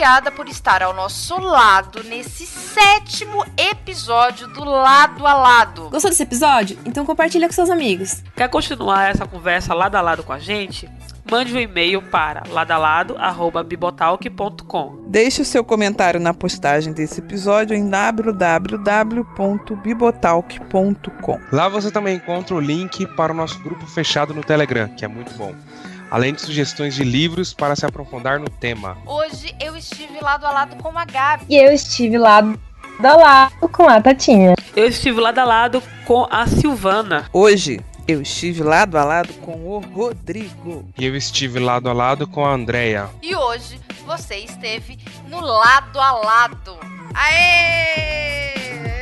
Obrigada por estar ao nosso lado nesse sétimo episódio do Lado a Lado. Gostou desse episódio? Então compartilha com seus amigos. Quer continuar essa conversa lado a lado com a gente? Mande um e-mail para ladalado@bibotalk.com. Deixe o seu comentário na postagem desse episódio em www.bibotalk.com. Lá você também encontra o link para o nosso grupo fechado no Telegram, que é muito bom além de sugestões de livros para se aprofundar no tema. Hoje eu estive lado a lado com a Gabi. E eu estive lado a lado com a Tatinha. Eu estive lado a lado com a Silvana. Hoje eu estive lado a lado com o Rodrigo. E eu estive lado a lado com a Andrea. E hoje você esteve no lado a lado. Aê!